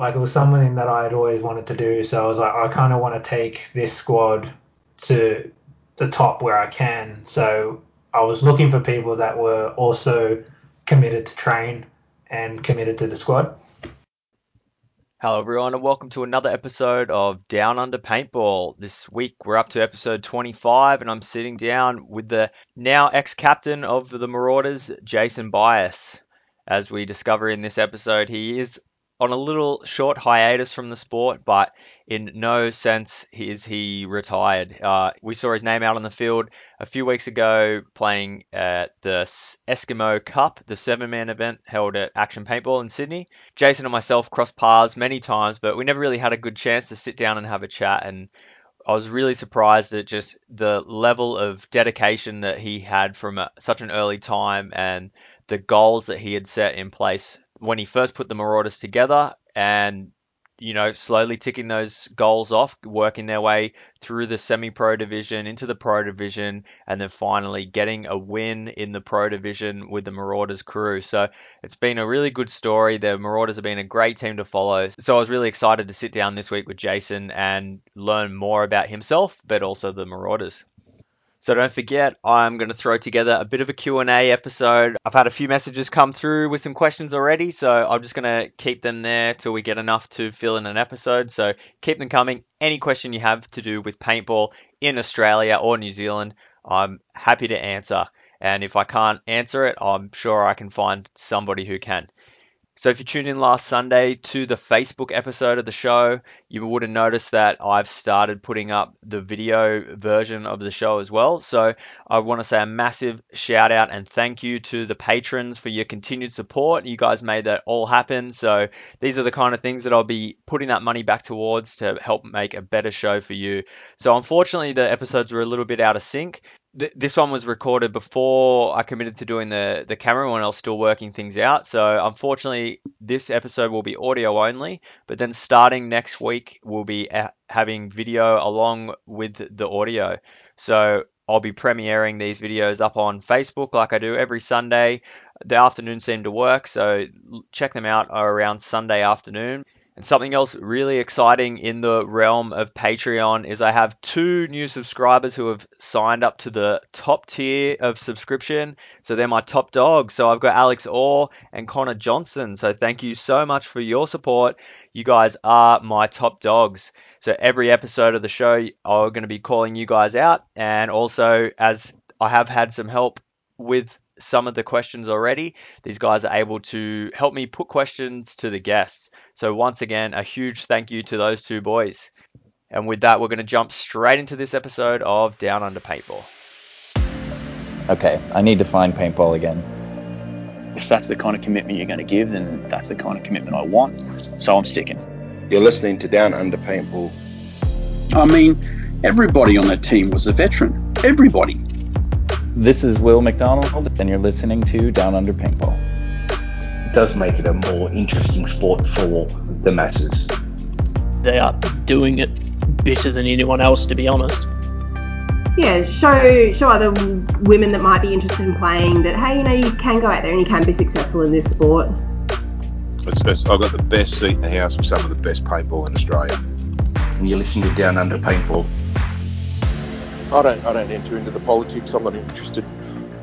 like it was something that I had always wanted to do. So I was like, I kind of want to take this squad to the top where I can. So I was looking for people that were also committed to train and committed to the squad. Hello, everyone, and welcome to another episode of Down Under Paintball. This week we're up to episode 25, and I'm sitting down with the now ex captain of the Marauders, Jason Bias. As we discover in this episode, he is on a little short hiatus from the sport, but in no sense is he retired. Uh, we saw his name out on the field a few weeks ago playing at the Eskimo Cup, the seven man event held at Action Paintball in Sydney. Jason and myself crossed paths many times, but we never really had a good chance to sit down and have a chat. And I was really surprised at just the level of dedication that he had from a, such an early time and the goals that he had set in place when he first put the Marauders together and you know, slowly ticking those goals off, working their way through the semi pro division into the pro division, and then finally getting a win in the pro division with the Marauders crew. So it's been a really good story. The Marauders have been a great team to follow. So I was really excited to sit down this week with Jason and learn more about himself, but also the Marauders. So don't forget, I'm going to throw together a bit of a Q&A episode. I've had a few messages come through with some questions already, so I'm just going to keep them there till we get enough to fill in an episode. So keep them coming. Any question you have to do with paintball in Australia or New Zealand, I'm happy to answer. And if I can't answer it, I'm sure I can find somebody who can. So if you tuned in last Sunday to the Facebook episode of the show, you would have noticed that I've started putting up the video version of the show as well. So I want to say a massive shout out and thank you to the patrons for your continued support. You guys made that all happen. So these are the kind of things that I'll be putting that money back towards to help make a better show for you. So unfortunately, the episodes were a little bit out of sync th- this one was recorded before I committed to doing the the camera when I was still working things out. So unfortunately, this episode will be audio only. But then starting next week, we'll be a- having video along with the audio. So I'll be premiering these videos up on Facebook like I do every Sunday. The afternoon seem to work, so check them out around Sunday afternoon. And something else really exciting in the realm of Patreon is I have two new subscribers who have signed up to the top tier of subscription. So they're my top dogs. So I've got Alex Orr and Connor Johnson. So thank you so much for your support. You guys are my top dogs. So every episode of the show, I'm going to be calling you guys out. And also, as I have had some help with some of the questions already, these guys are able to help me put questions to the guests. So once again, a huge thank you to those two boys. And with that, we're going to jump straight into this episode of Down Under Paintball. Okay, I need to find paintball again. If that's the kind of commitment you're going to give, then that's the kind of commitment I want. So I'm sticking. You're listening to Down Under Paintball. I mean, everybody on that team was a veteran. Everybody. This is Will McDonald, and you're listening to Down Under Paintball It does make it a more interesting sport for the masses. They are doing it better than anyone else, to be honest. Yeah, show show other women that might be interested in playing that hey, you know, you can go out there and you can be successful in this sport. It's, it's, I've got the best seat in the house with some of the best paintball in Australia. And you're listening to Down Under Paintball. I don't I don't enter into the politics. I'm not interested.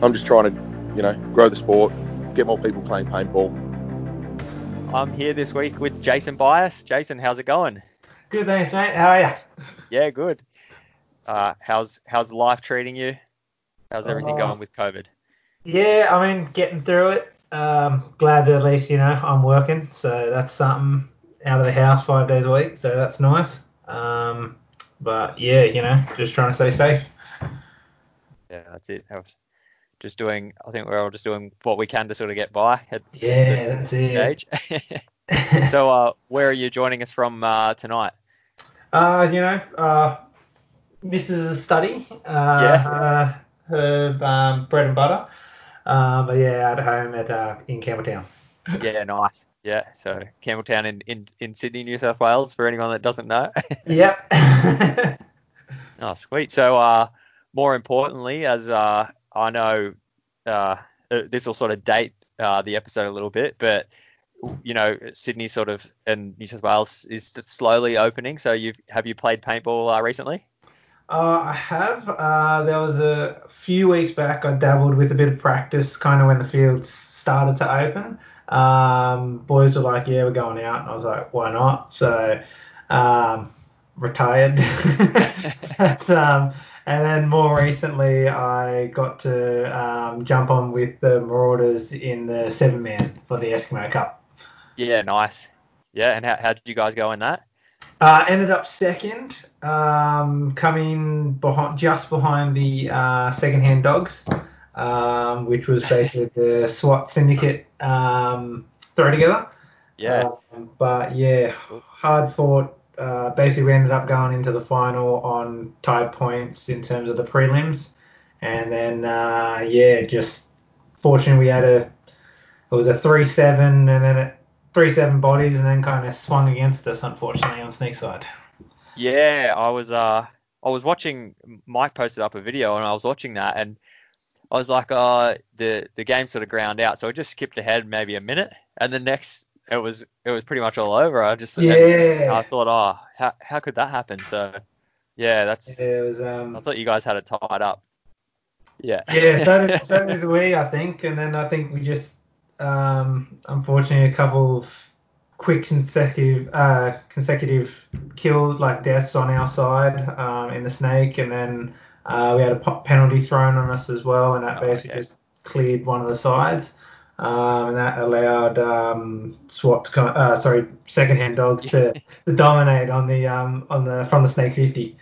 I'm just trying to, you know, grow the sport, get more people playing paintball. I'm here this week with Jason Bias. Jason, how's it going? Good, thanks, mate. How are you? Yeah, good. Uh, how's how's life treating you? How's everything Uh, going with COVID? Yeah, I mean, getting through it. Um, glad that at least you know I'm working, so that's something out of the house five days a week, so that's nice. Um, but yeah, you know, just trying to stay safe. Yeah, that's it. I was just doing. I think we're all just doing what we can to sort of get by at Yeah, this that's it. stage. so, uh, where are you joining us from uh, tonight? Uh, you know, uh, Mrs. Study, uh, uh, her um, bread and butter. Uh, but yeah, at home at uh, in Campbelltown. Yeah, nice. Yeah, so Campbelltown in, in, in Sydney, New South Wales, for anyone that doesn't know. Yep. oh, sweet. So, uh, more importantly, as uh, I know, uh, this will sort of date uh, the episode a little bit, but you know, Sydney sort of and New South Wales is slowly opening. So you have you played paintball uh, recently? Uh, I have. Uh, there was a few weeks back. I dabbled with a bit of practice, kind of when the fields started to open. Um, boys were like, "Yeah, we're going out," and I was like, "Why not?" So, um, retired. but, um, and then more recently, I got to um, jump on with the Marauders in the seven man for the Eskimo Cup. Yeah, nice. Yeah, and how, how did you guys go in that? Uh, ended up second, um, coming behind, just behind the uh, second-hand dogs, um, which was basically the SWAT syndicate um, throw together. Yeah. Um, but yeah, hard fought. Uh, basically, we ended up going into the final on tied points in terms of the prelims, and then uh, yeah, just fortunately we had a it was a three-seven, and then it three seven bodies and then kind of swung against us unfortunately on sneak side yeah i was uh i was watching mike posted up a video and i was watching that and i was like uh the the game sort of ground out. So i just skipped ahead maybe a minute and the next it was it was pretty much all over. I just yeah. I thought oh how, how could that happen? So yeah that's yeah, it was um i thought you guys had it tied up. Yeah. Yeah so did, so did we i think. And then i think we just um, unfortunately, a couple of quick consecutive uh, consecutive kills, like deaths on our side um, in the snake, and then uh, we had a penalty thrown on us as well, and that Oh, basically okay. just cleared one of the sides. Um, and that allowed um, SWAT to come, uh, sorry, second-hand dogs to, to dominate on the um, on the from the snake 50.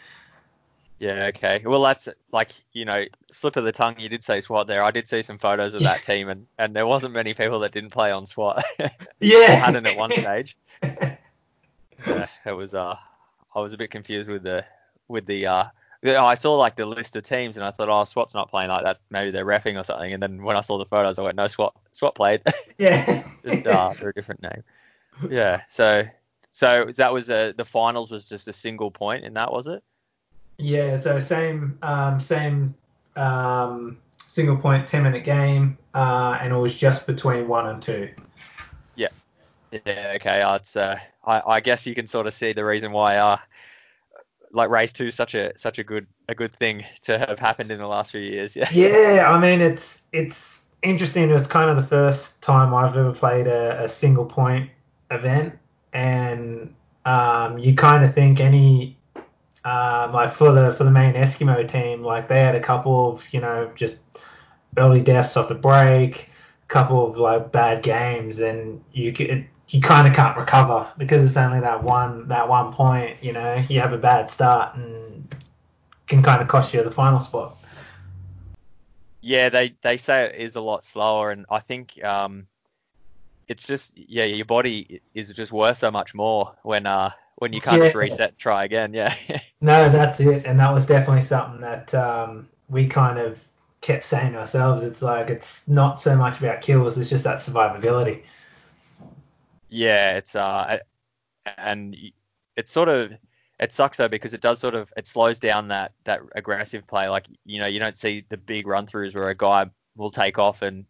Yeah, okay. Well, that's like, you know, slip of the tongue, you did say SWAT there. I did see some photos of that team, and, and there wasn't many people that didn't play on SWAT. Yeah. or hadn't at one stage. Yeah, it was, uh, I was a bit confused with the, with the, uh, I saw like the list of teams and I thought, oh, SWAT's not playing like that. Maybe they're refing or something. And then when I saw the photos, I went, no, SWAT, SWAT played. yeah. just uh, for a different name. Yeah. So, so that was a, the finals was just a single point in that, was it? Yeah, so same um, same um, single point, 10 minute game, uh, and it was just between one and two. Yeah, Yeah. okay. Uh, it's uh, I, I guess you can sort of see the reason why uh, like race two is such a such a good a good thing to have happened in the last few years. Yeah. Yeah, I mean it's it's interesting. It's kind of the first time I've ever played a, a single point event, and um, you kind of think any uh, like for the for the main Eskimo team, like they had a couple of you know just early deaths off the break, a couple of like bad games, and you could you kind of can't recover because it's only that one that one point. You know, you have a bad start and can kind of cost you the final spot. Yeah, they they say it is a lot slower, and I think um, it's just yeah, your body is just worth so much more when uh when you can't just reset try again. Yeah. No, that's it, and that was definitely something that um, we kind of kept saying to ourselves. It's like it's not so much about kills; it's just that survivability. Yeah, it's uh, and it's sort of it sucks though because it does sort of it slows down that that aggressive play. Like you know you don't see the big run throughs where a guy will take off and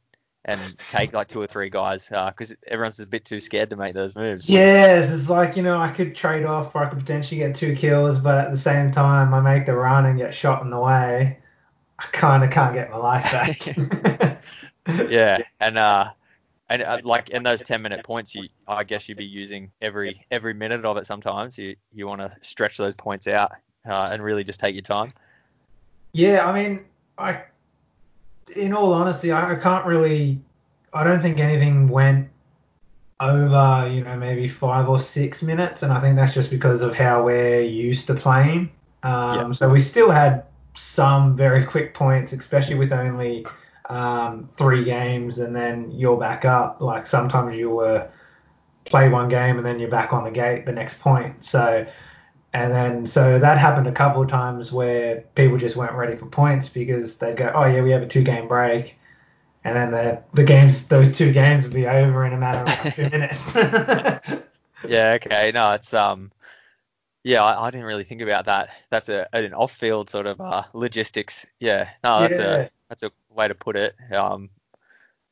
and take like two or three guys because everyone's a bit too scared to make those moves. Yes, it's like you know I could trade off, or I could potentially get two kills, but at the same time I make the run and get shot in the way. I kind of can't get my life back. Yeah, and uh, and uh, like in those ten minute points, you I guess you'd be using every every minute of it. Sometimes you you want to stretch those points out uh, and really just take your time. Yeah, I mean, I, in all honesty, I, I can't really, I don't think anything went over, you know, maybe five or six minutes, and I think that's just because of how we're used to playing. Um, So we still had some very quick points, especially with only um, three games, and then you're back up. Like sometimes you were play one game and then you're back on the gate the next point. So and then so that happened a couple of times where people just weren't ready for points because they'd go, oh yeah, we have a two game break, and then the the games those two games would be over in a matter of like two minutes. Yeah, okay. No, it's um yeah, I, I didn't really think about that. That's a an off field sort of uh logistics. Yeah. No, that's Yeah. a that's a way to put it. Um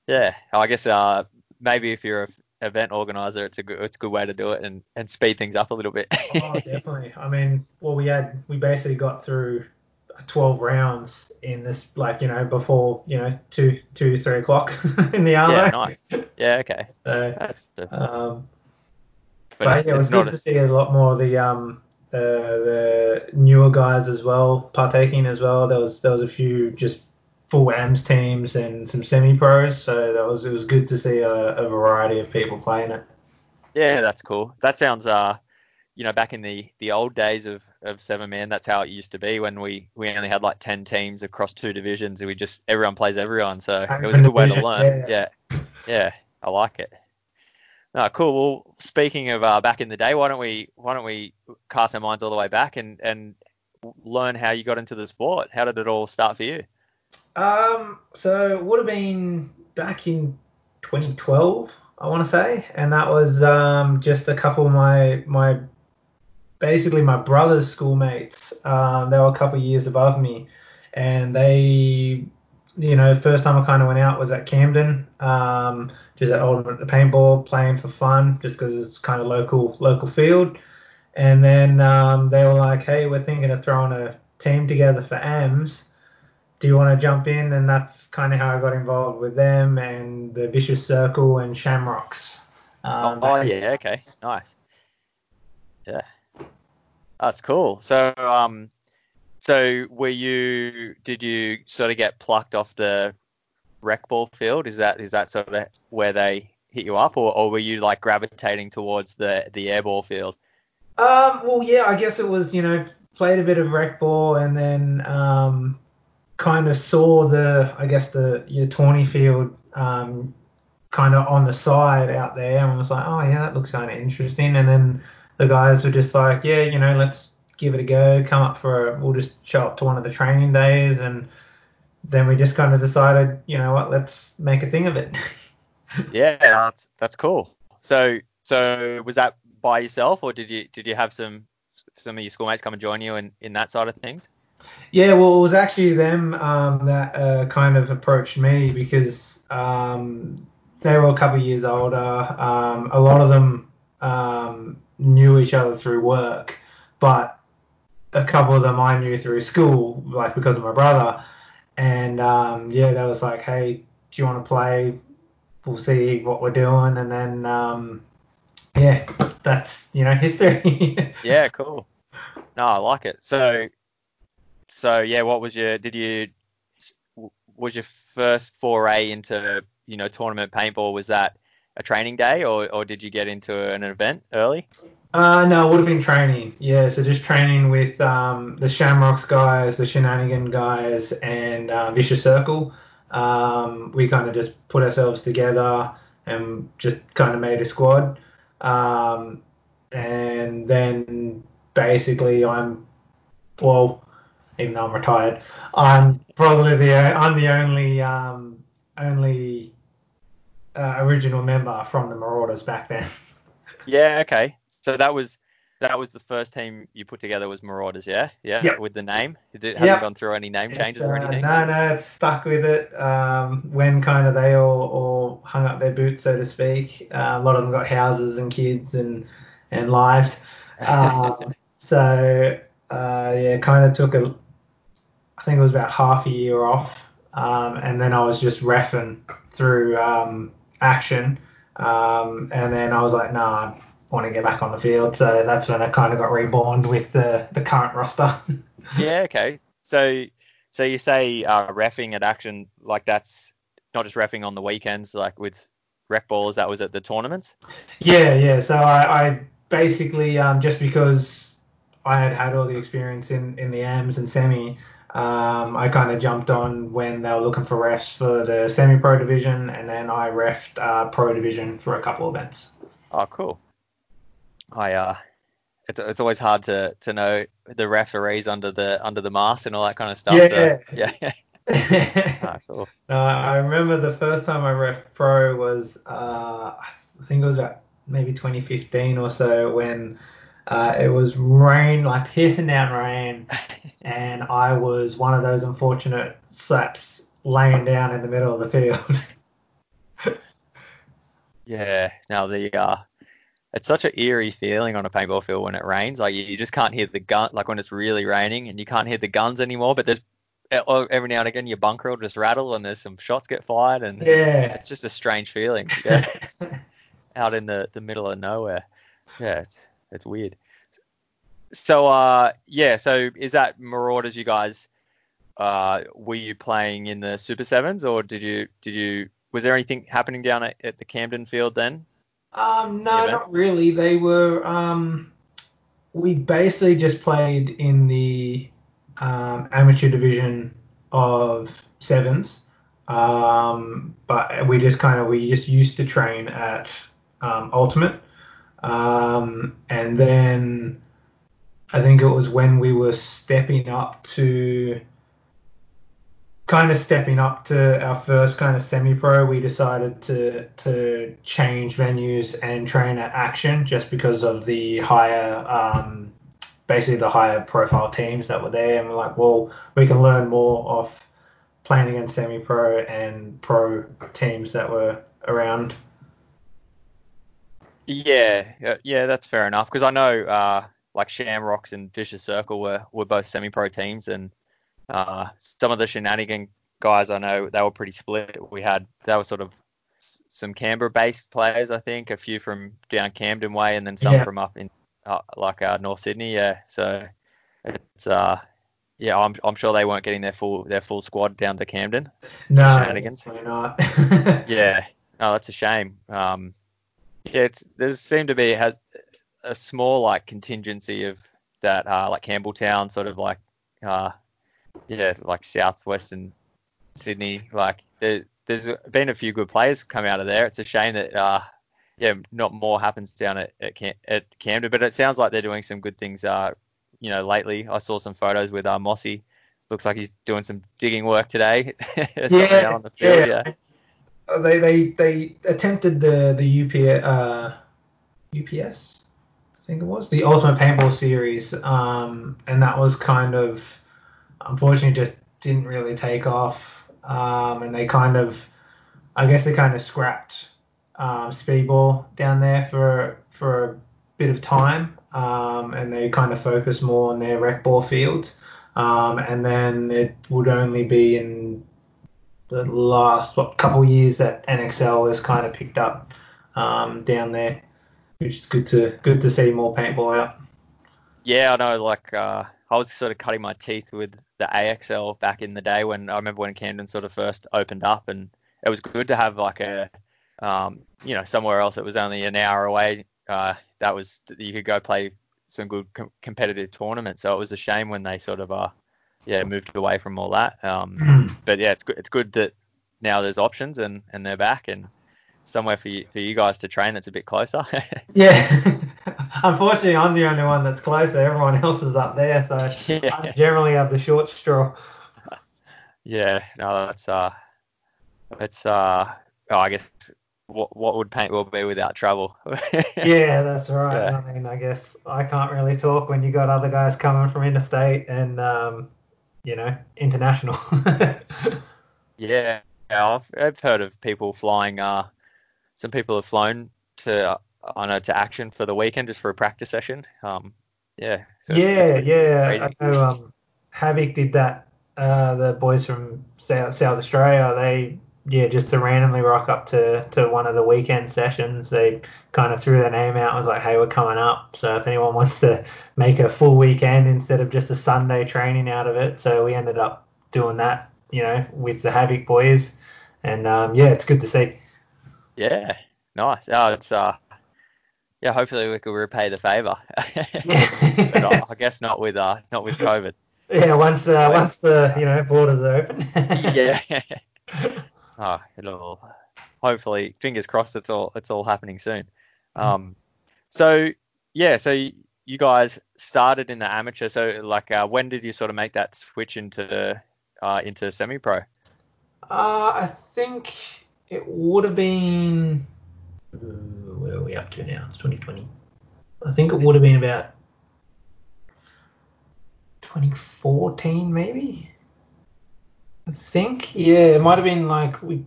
yeah, I guess uh maybe if you're a, event organizer, it's a good it's a good way to do it and, and speed things up a little bit. oh, definitely. I mean, well, we had we basically got through 12 rounds in this, like you know, before you know two two three o'clock in the armor. yeah, nice. Yeah, okay. So, That's the, um, but, but, it's, yeah, it was good a, to see a lot more of the um the, the newer guys as well partaking as well. There was there was a few just full AMS teams and some semi pros, so that was it was good to see a, a variety of people playing it. yeah, that's cool. That sounds uh you know, back in the, the old days of, of seven man, that's how it used to be when we, we only had like ten teams across two divisions and we just everyone plays everyone. So it was a good way to learn. Yeah. yeah. Yeah. I like it. No, cool. Well, speaking of uh, back in the day, why don't we why don't we cast our minds all the way back and, and learn how you got into the sport? How did it all start for you? Um, so it would have been back in 2012, I want to say, and that was um, just a couple of my my basically my brother's schoolmates. Um, they were a couple of years above me, and they, you know, first time I kind of went out was at Camden, um, just at Ultimate Paintball, playing for fun, just because it's kind of local local field. And then um, they were like, hey, we're thinking of throwing a team together for AMS. Do you want to jump in? And that's kind of how I got involved with them and the Vicious Circle and Shamrocks. Um, oh yeah, okay, nice. Yeah, that's cool. So um, so were you? Did you sort of get plucked off the rec ball field? Is that is that sort of where they hit you up, or, or were you like gravitating towards the the airball field? Um, well, yeah, I guess it was, you know, played a bit of rec ball and then um, kind of saw the, I guess the your tourney field um, kind of on the side out there and was like, oh yeah, that looks kind of interesting. And then the guys were just like, yeah, you know, let's give it a go. Come up for, a, we'll just show up to one of the training days and then we just kind of decided, you know what, let's make a thing of it. yeah, that's that's cool. So so was that by yourself, or did you did you have some some of your schoolmates come and join you in, in that side of things? Yeah, well, it was actually them um, that uh, kind of approached me because um, they were a couple of years older. Um, a lot of them um, knew each other through work, but a couple of them I knew through school, like because of my brother. And um, yeah, that was like, hey, do you want to play? We'll see what we're doing, and then um, yeah, that's you know history. yeah, cool. No, I like it. So, so yeah, what was your did you was your first foray into you know tournament paintball? Was that a training day, or or did you get into an event early? Uh, no, it would have been training. Yeah, so just training with um, the Shamrocks guys, the Shenanigan guys, and uh, Vicious Circle. Um, we kind of just put ourselves together and just kind of made a squad. Um, and then basically I'm, well, even though I'm retired, I'm probably the I'm the only um, only uh, original member from the Marauders back then. Yeah. Okay. So that was that was the first team you put together was Marauders, yeah, yeah, yep. with the name. Did it, have yep. gone through any name changes uh, or anything? No, no, it's stuck with it. Um, when kind of they all, all hung up their boots, so to speak. Uh, a lot of them got houses and kids and and lives. Um, so uh, yeah, kind of took a, I think it was about half a year off, um, and then I was just refing through um, action, um, and then I was like, nah I want to get back on the field. So that's when I kind of got reborn with the, the current roster. yeah, okay. So so you say uh, refing at action, like that's not just refing on the weekends, like with rec balls, that was at the tournaments? Yeah, yeah. So I, I basically, um, just because I had had all the experience in, in the AMs and semi, um, I kind of jumped on when they were looking for refs for the semi-pro division, and then I refed uh, pro division for a couple events. Oh, cool. I uh, it's it's always hard to to know the referees under the under the mask and all that kind of stuff. Yeah. So, yeah. ah, cool. No, I remember the first time I ref pro was uh, I think it was about maybe 2015 or so when uh, it was rain like piercing down rain, and I was one of those unfortunate slaps laying down in the middle of the field. Yeah. Now the uh, it's such an eerie feeling on a paintball field when it rains. Like you, you just can't hear the gun. Like when it's really raining and you can't hear the guns anymore. But there's every now and again your bunker will just rattle and there's some shots get fired and Yeah. it's just a strange feeling. Yeah. out in the, the middle of nowhere. Yeah, it's it's weird. So uh yeah, so is that Marauders you guys uh were you playing in the Super Sevens or did you did you was there anything happening down at, at the Camden field then? Um, no, not really. They were. Um, we basically just played in the um, amateur division of sevens, um, but we just kind of we just used to train at um, ultimate, um, and then I think it was when we were stepping up to kind of stepping up to our first kind of semi-pro, we decided to to change venues and train at Action just because of the higher, um, basically the higher profile teams that were there, and we're like, well, we can learn more off playing against semi-pro and pro teams that were around. Yeah, yeah, that's fair enough. Because I know, uh, like Shamrocks and Vicious Circle were, were both semi-pro teams, and uh, some of the shenanigan guys I know they were pretty split. We had they were sort of some Canberra-based players, I think, a few from down Camden way, and then some Yeah. from up in uh, like uh, North Sydney. Yeah, so it's uh, yeah, I'm I'm sure they weren't getting their full their full squad down to Camden. No, Shenanigans. definitely not. Yeah, oh, that's a shame. Um, yeah, it's there seemed to be has a small like contingency of that uh, like Campbelltown sort of like uh, yeah like southwestern Sydney like there, there's been a few good players come out of there. It's a shame that uh, yeah not more happens down at at, Cam- at Camden, but it sounds like they're doing some good things. Uh, you know lately I saw some photos with uh, Mossy. Looks like he's doing some digging work today. Out on the field, yeah. Uh, They they they attempted the the UP, uh, UPS, I think it was the Ultimate Paintball Series, um, and that was kind of unfortunately just didn't really take off, um, and they kind of, I guess they kind of scrapped um, speedball down there for for a bit of time, um, and they kind of focused more on their rec ball fields, um, and then it would only be in the last what couple years that NXL has kind of picked up um, down there, which is good to good to see more paintball out. Yeah, I know. Like, uh, I was sort of cutting my teeth with the AXL back in the day when I remember when Camden sort of first opened up, and it was good to have like a, um, you know, somewhere else that was only an hour away. Uh, that was you could go play some good com- competitive tournaments. So it was a shame when they sort of, uh, yeah, moved away from all that. Um, but yeah, it's good. It's good that now there's options and and they're back and somewhere for you for you guys to train that's a bit closer. Yeah. Unfortunately, I'm the only one that's closer. Everyone else is up there, so I generally have the short straw. Yeah, no, that's uh, it's uh, oh, I guess what what would paintball be without travel? Yeah, that's right. Yeah. I mean, I guess I can't really talk when you got other guys coming from interstate and um, you know, international. Yeah, I've I've heard of people flying. Uh, some people have flown to uh, I know to action for the weekend just for a practice session. Um, yeah. So yeah, yeah. crazy. I know um, Havoc did that. Uh, the boys from South South Australia, they yeah, just to randomly rock up to, to one of the weekend sessions, they kind of threw their name out and was like, hey, we're coming up. So if anyone wants to make a full weekend instead of just a Sunday training out of it, so we ended up doing that, you know, with the Havoc boys. And um, yeah, it's good to see. Yeah, nice. Oh, it's uh, yeah. Hopefully we could repay the favour. but I, I guess not with uh, not with COVID. Yeah, once uh, once the you know borders are open. yeah. Oh, it'll hopefully fingers crossed it's all it's all happening soon. Um, so yeah, so you guys started in the amateur. So like, uh, when did you sort of make that switch into uh, into semi-pro? Uh, I think it would have been. uh, Where are we up to now? It's 2020. I think it would have been about 2014, maybe. I think. Yeah, it might have been like we.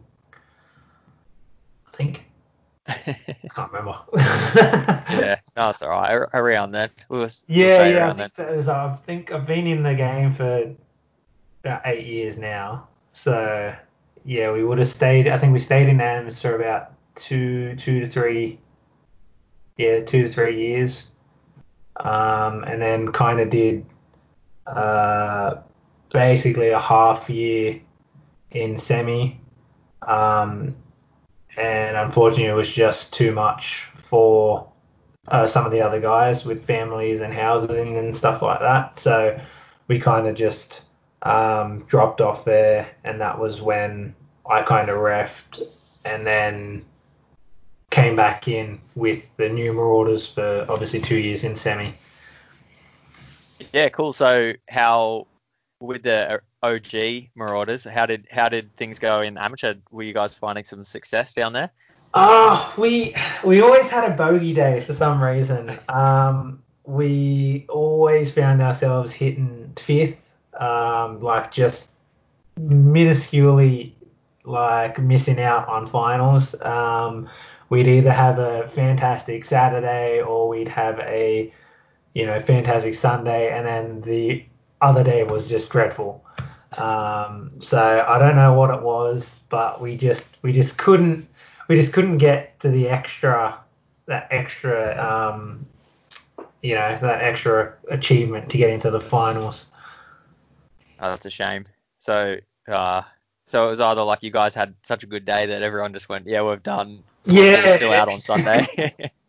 I think. Can't remember. yeah, no, it's all right. Around then, we was Yeah, say yeah. I think, that was, I think I've been in the game for about eight years now. So yeah, we would have stayed. I think we stayed in AMS for about two, two to three. Yeah, two to three years. Um, and then kind of did uh, basically a half year in semi. Um, and unfortunately, it was just too much for uh, some of the other guys with families and housing and stuff like that. So we kind of just um, dropped off there, and that was when I kind of refed, and then came back in with the new Marauders for obviously two years in semi. Yeah, cool. So how with the OG Marauders, how did how did things go in amateur? Were you guys finding some success down there? Oh, we we always had a bogey day for some reason. Um, we always found ourselves hitting fifth, um, like just minusculely like missing out on finals. Um, we'd either have a fantastic Saturday or we'd have a you know fantastic Sunday, and then the other day was just dreadful. Um, so I don't know what it was, but we just we just couldn't we just couldn't get to the extra that extra um, you know that extra achievement to get into the finals. Oh, that's a shame. So uh, so it was either like you guys had such a good day that everyone just went, yeah, we've done. Yeah. chill out on Sunday.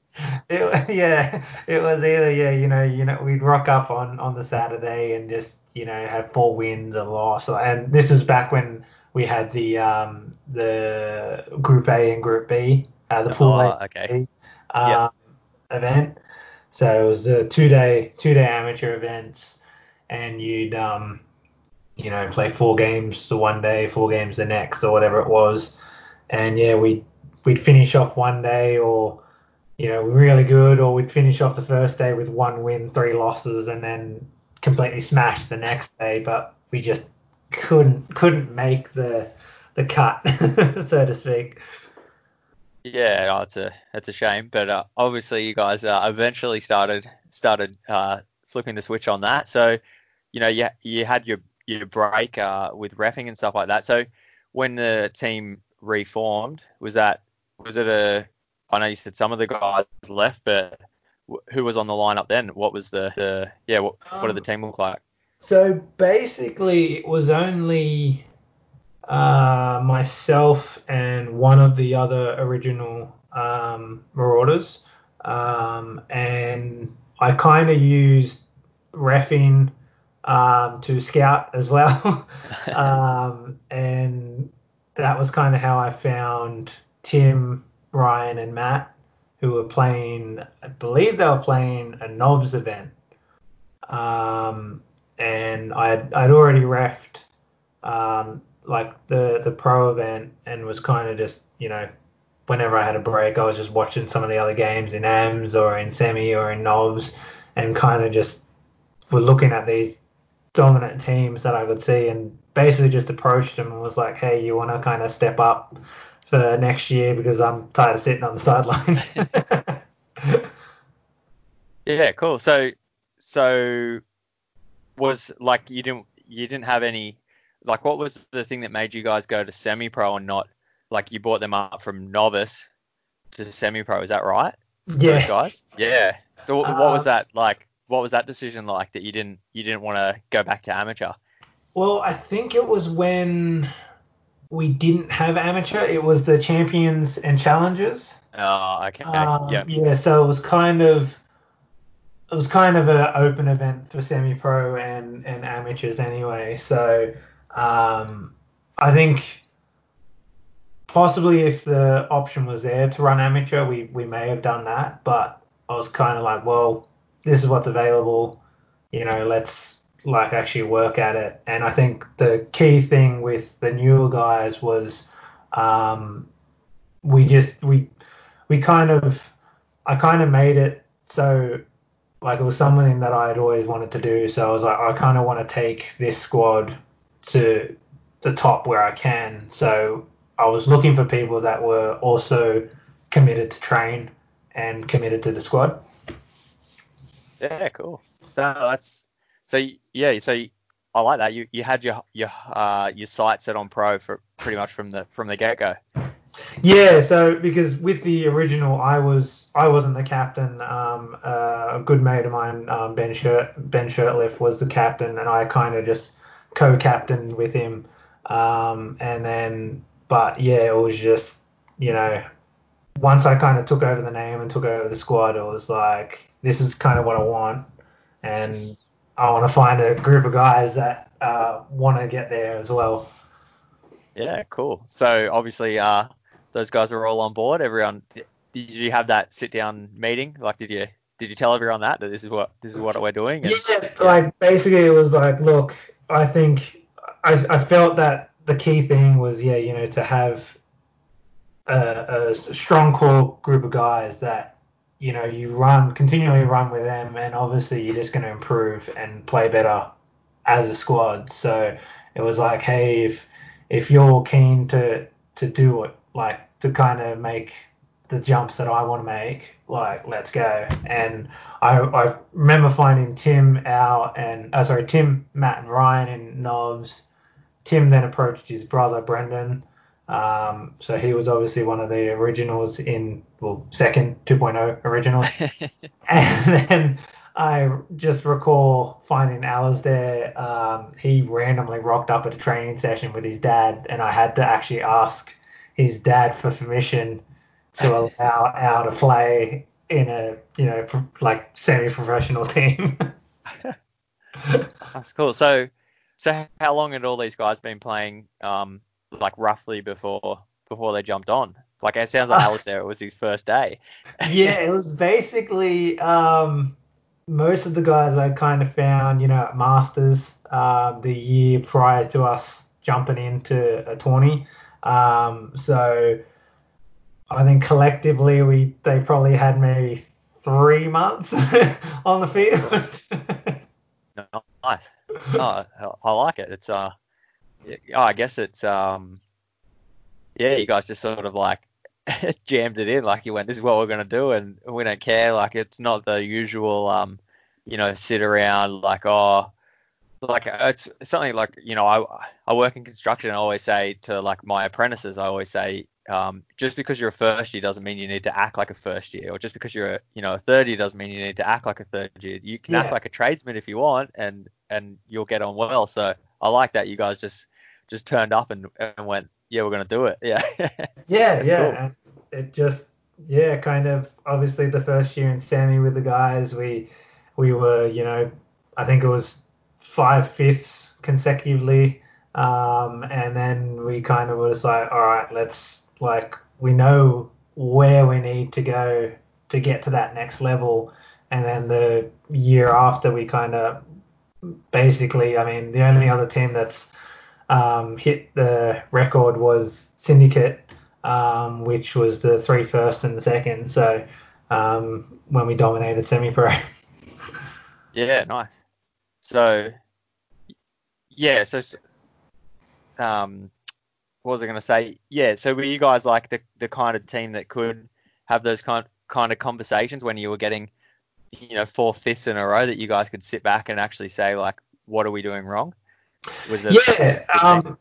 It, yeah, it was either yeah, you know, you know, we'd rock up on on the Saturday and just you know have four wins, a loss, and this was back when we had the um the Group A and Group B, uh, the pool Oh, A okay. um, event. So it was the two day two day amateur events, and you'd um you know play four games the one day, four games the next, or whatever it was, and yeah, we we'd finish off one day or you know, really good, or we'd finish off the first day with one win, three losses, and then completely smash the next day. But we just couldn't couldn't make the the cut, so to speak. Yeah, oh, it's a it's a shame, but uh, obviously you guys uh, eventually started started uh, flipping the switch on that. So, you know, you you had your your break uh, with refing and stuff like that. So, when the team reformed, was that was it a? I know you said some of the guys left, but who was on the lineup then? What was the, the yeah? What, what did the Um, team look like? So basically, it was only uh, myself and one of the other original um, Marauders, um, and I kind of used refing um, to scout as well, um, and that was kind of how I found Tim, Ryan, and Matt, who were playing. I believe they were playing a Knobs event. Um, and I'd, I'd already refed um, like the the pro event and was kind of just you know whenever I had a break I was just watching some of the other games in AMS or in semi or in knobs and kind of just were looking at these dominant teams that I could see and basically just approached them and was like hey you want to kind of step up for next year because I'm tired of sitting on the sideline Yeah, cool. So so was like you didn't you didn't have any like what was the thing that made you guys go to semi pro and not like you brought them up from novice to semi pro? Is that right? Those yeah guys. Yeah. So what, what was Uh, that like? What was that decision like that you didn't you didn't want to go back to amateur? Well, I think it was when we didn't have amateur. It was the champions and challengers. Oh, okay. Um, yeah. Yeah, so it was kind of it was kind of an open event for semi-pro and and amateurs anyway. So um, I think possibly if the option was there to run amateur, we we may have done that. But I was kind of like, well, this is what's available. You know, let's like actually work at it. And I think the key thing with the newer guys was um, we just we we kind of I kind of made it so like it was something that I had always wanted to do. So I was like, I kind of want to take this squad to the top where I can. So I was looking for people that were also committed to train and committed to the squad. Yeah, cool. No, that's so yeah. So I like that. You you had your your uh your sight set on pro for pretty much from the from the get go. Yeah, so because with the original, I was I wasn't the captain. Um, uh, a good mate of mine, um, Ben Shirt Ben Shirtliff, was the captain, and I kind of just co-captained with him. Um, and then, but yeah, it was just you know, once I kind of took over the name and took over the squad, it was like this is kind of what I want, and I want to find a group of guys that uh, want to get there as well. Yeah, cool. So obviously, uh, those guys are all on board. Everyone, did you have that sit down meeting? Like, did you did you tell everyone that that this is what this is what we're doing? And, yeah, yeah, like basically it was like, look, I think I, I felt that the key thing was yeah, you know, to have a, a strong core group of guys that you know you run continually run with them, and obviously you're just going to improve and play better as a squad. So it was like, hey, if if you're keen to to do it, like to kind of make the jumps that I want to make, like let's go. And I, I remember finding Tim, Al, and uh, sorry, Tim, Matt, and Ryan in Novs. Tim then approached his brother Brendan. Um, so he was obviously one of the originals in well second 2.0 originals. and then I just recall finding Alice there. Um, he randomly rocked up at a training session with his dad, and I had to actually ask his dad for permission to allow Al to play in a you know like semi-professional team. That's cool. So, so how long had all these guys been playing, um, like roughly before before they jumped on? Like it sounds like Alistair, it was his first day. yeah, it was basically um, most of the guys I kind of found, you know, at Masters um, the year prior to us jumping into a tourney. Um, so I think collectively we they probably had maybe three months on the field. nice. Oh, I like it. It's uh, oh, I guess it's um, yeah, you guys just sort of like jammed it in, like you went, this is what we're gonna do, and we don't care. Like it's not the usual um, you know, sit around like oh, like it's something like you know I I work in construction. I always say to like my apprentices, I always say um, just because you're a first year doesn't mean you need to act like a first year, or just because you're a, you know a third year doesn't mean you need to act like a third year. You can yeah. act like a tradesman if you want, and and you'll get on well. So I like that you guys just just turned up and, and went, yeah, we're gonna do it. Yeah. yeah, yeah. Cool. It just yeah, kind of obviously the first year in semi with the guys, we we were you know I think it was five fifths consecutively. Um, and then we kind of was like, all right, let's like we know where we need to go to get to that next level. And then the year after, we kind of basically, I mean, the only other team that's um, hit the record was Syndicate, um, which was the three first and the second. So um, when we dominated semi pro. Yeah, nice. So yeah, so um, what was I going to say? Yeah, so were you guys like the the kind of team that could have those kind kind of conversations when you were getting, you know, four fifths in a row that you guys could sit back and actually say like, what are we doing wrong? Was yeah, um,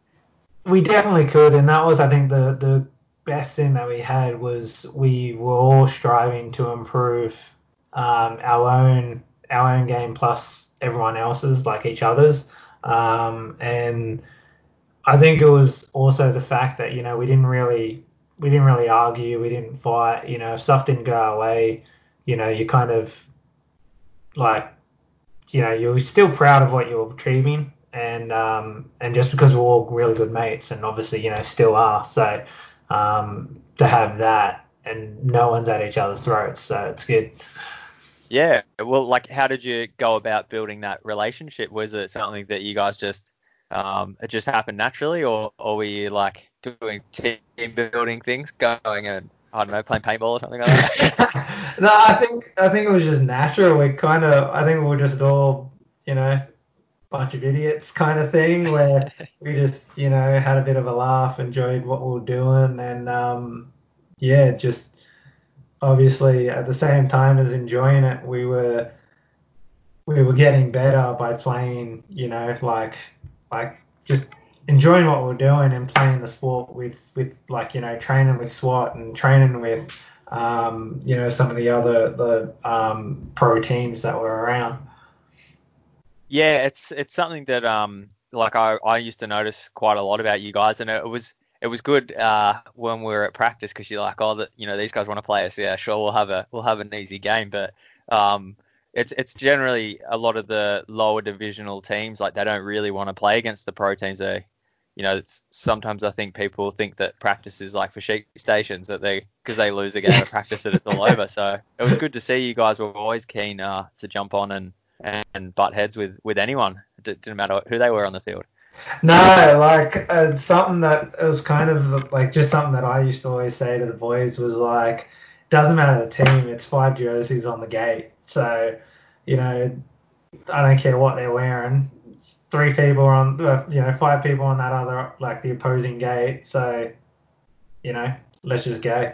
we definitely could, and that was I think the the best thing that we had was we were all striving to improve um, our own our own game plus everyone else's, like each other's. Um, and I think it was also the fact that you know we didn't really we didn't really argue, we didn't fight. You know, if stuff didn't go our way, you know, you kind of like you know you're still proud of what you're achieving, and um, and just because we're all really good mates, and obviously you know still are, so um, to have that and no one's at each other's throats, so it's good. Yeah. Well, like, how did you go about building that relationship? Was it something that you guys just um, it just happened naturally, or, or were you like doing team building things, going and I don't know, playing paintball or something like that? no, I think I think it was just natural. We kind of, I think we were just all, you know, bunch of idiots kind of thing, where we just, you know, had a bit of a laugh, enjoyed what we were doing, and um, yeah, just obviously at the same time as enjoying it, we were we were getting better by playing, you know, like like just enjoying what we we're doing and playing the sport with with like you know training with SWAT and training with um, you know some of the other the um, pro teams that were around. Yeah, it's it's something that um like I, I used to notice quite a lot about you guys, and it was it was good uh, when we were at practice because you're like, oh, the, you know, these guys want to play us. Yeah, sure, we'll have a we'll have an easy game, but um, it's it's generally a lot of the lower divisional teams like they don't really want to play against the pro teams. They, you know, it's, sometimes I think people think that practice is like for sheep stations that they because they lose a game of practice that it's all over. So it was good to see you guys were always keen uh, to jump on and and butt heads with with anyone. It didn't matter who they were on the field. No, like uh, something that it was kind of like just something that I used to always say to the boys was like, doesn't matter the team, it's five jerseys on the gate. So, you know, I don't care what they're wearing. Three people on, uh, you know, five people on that other like the opposing gate. So, you know, let's just go.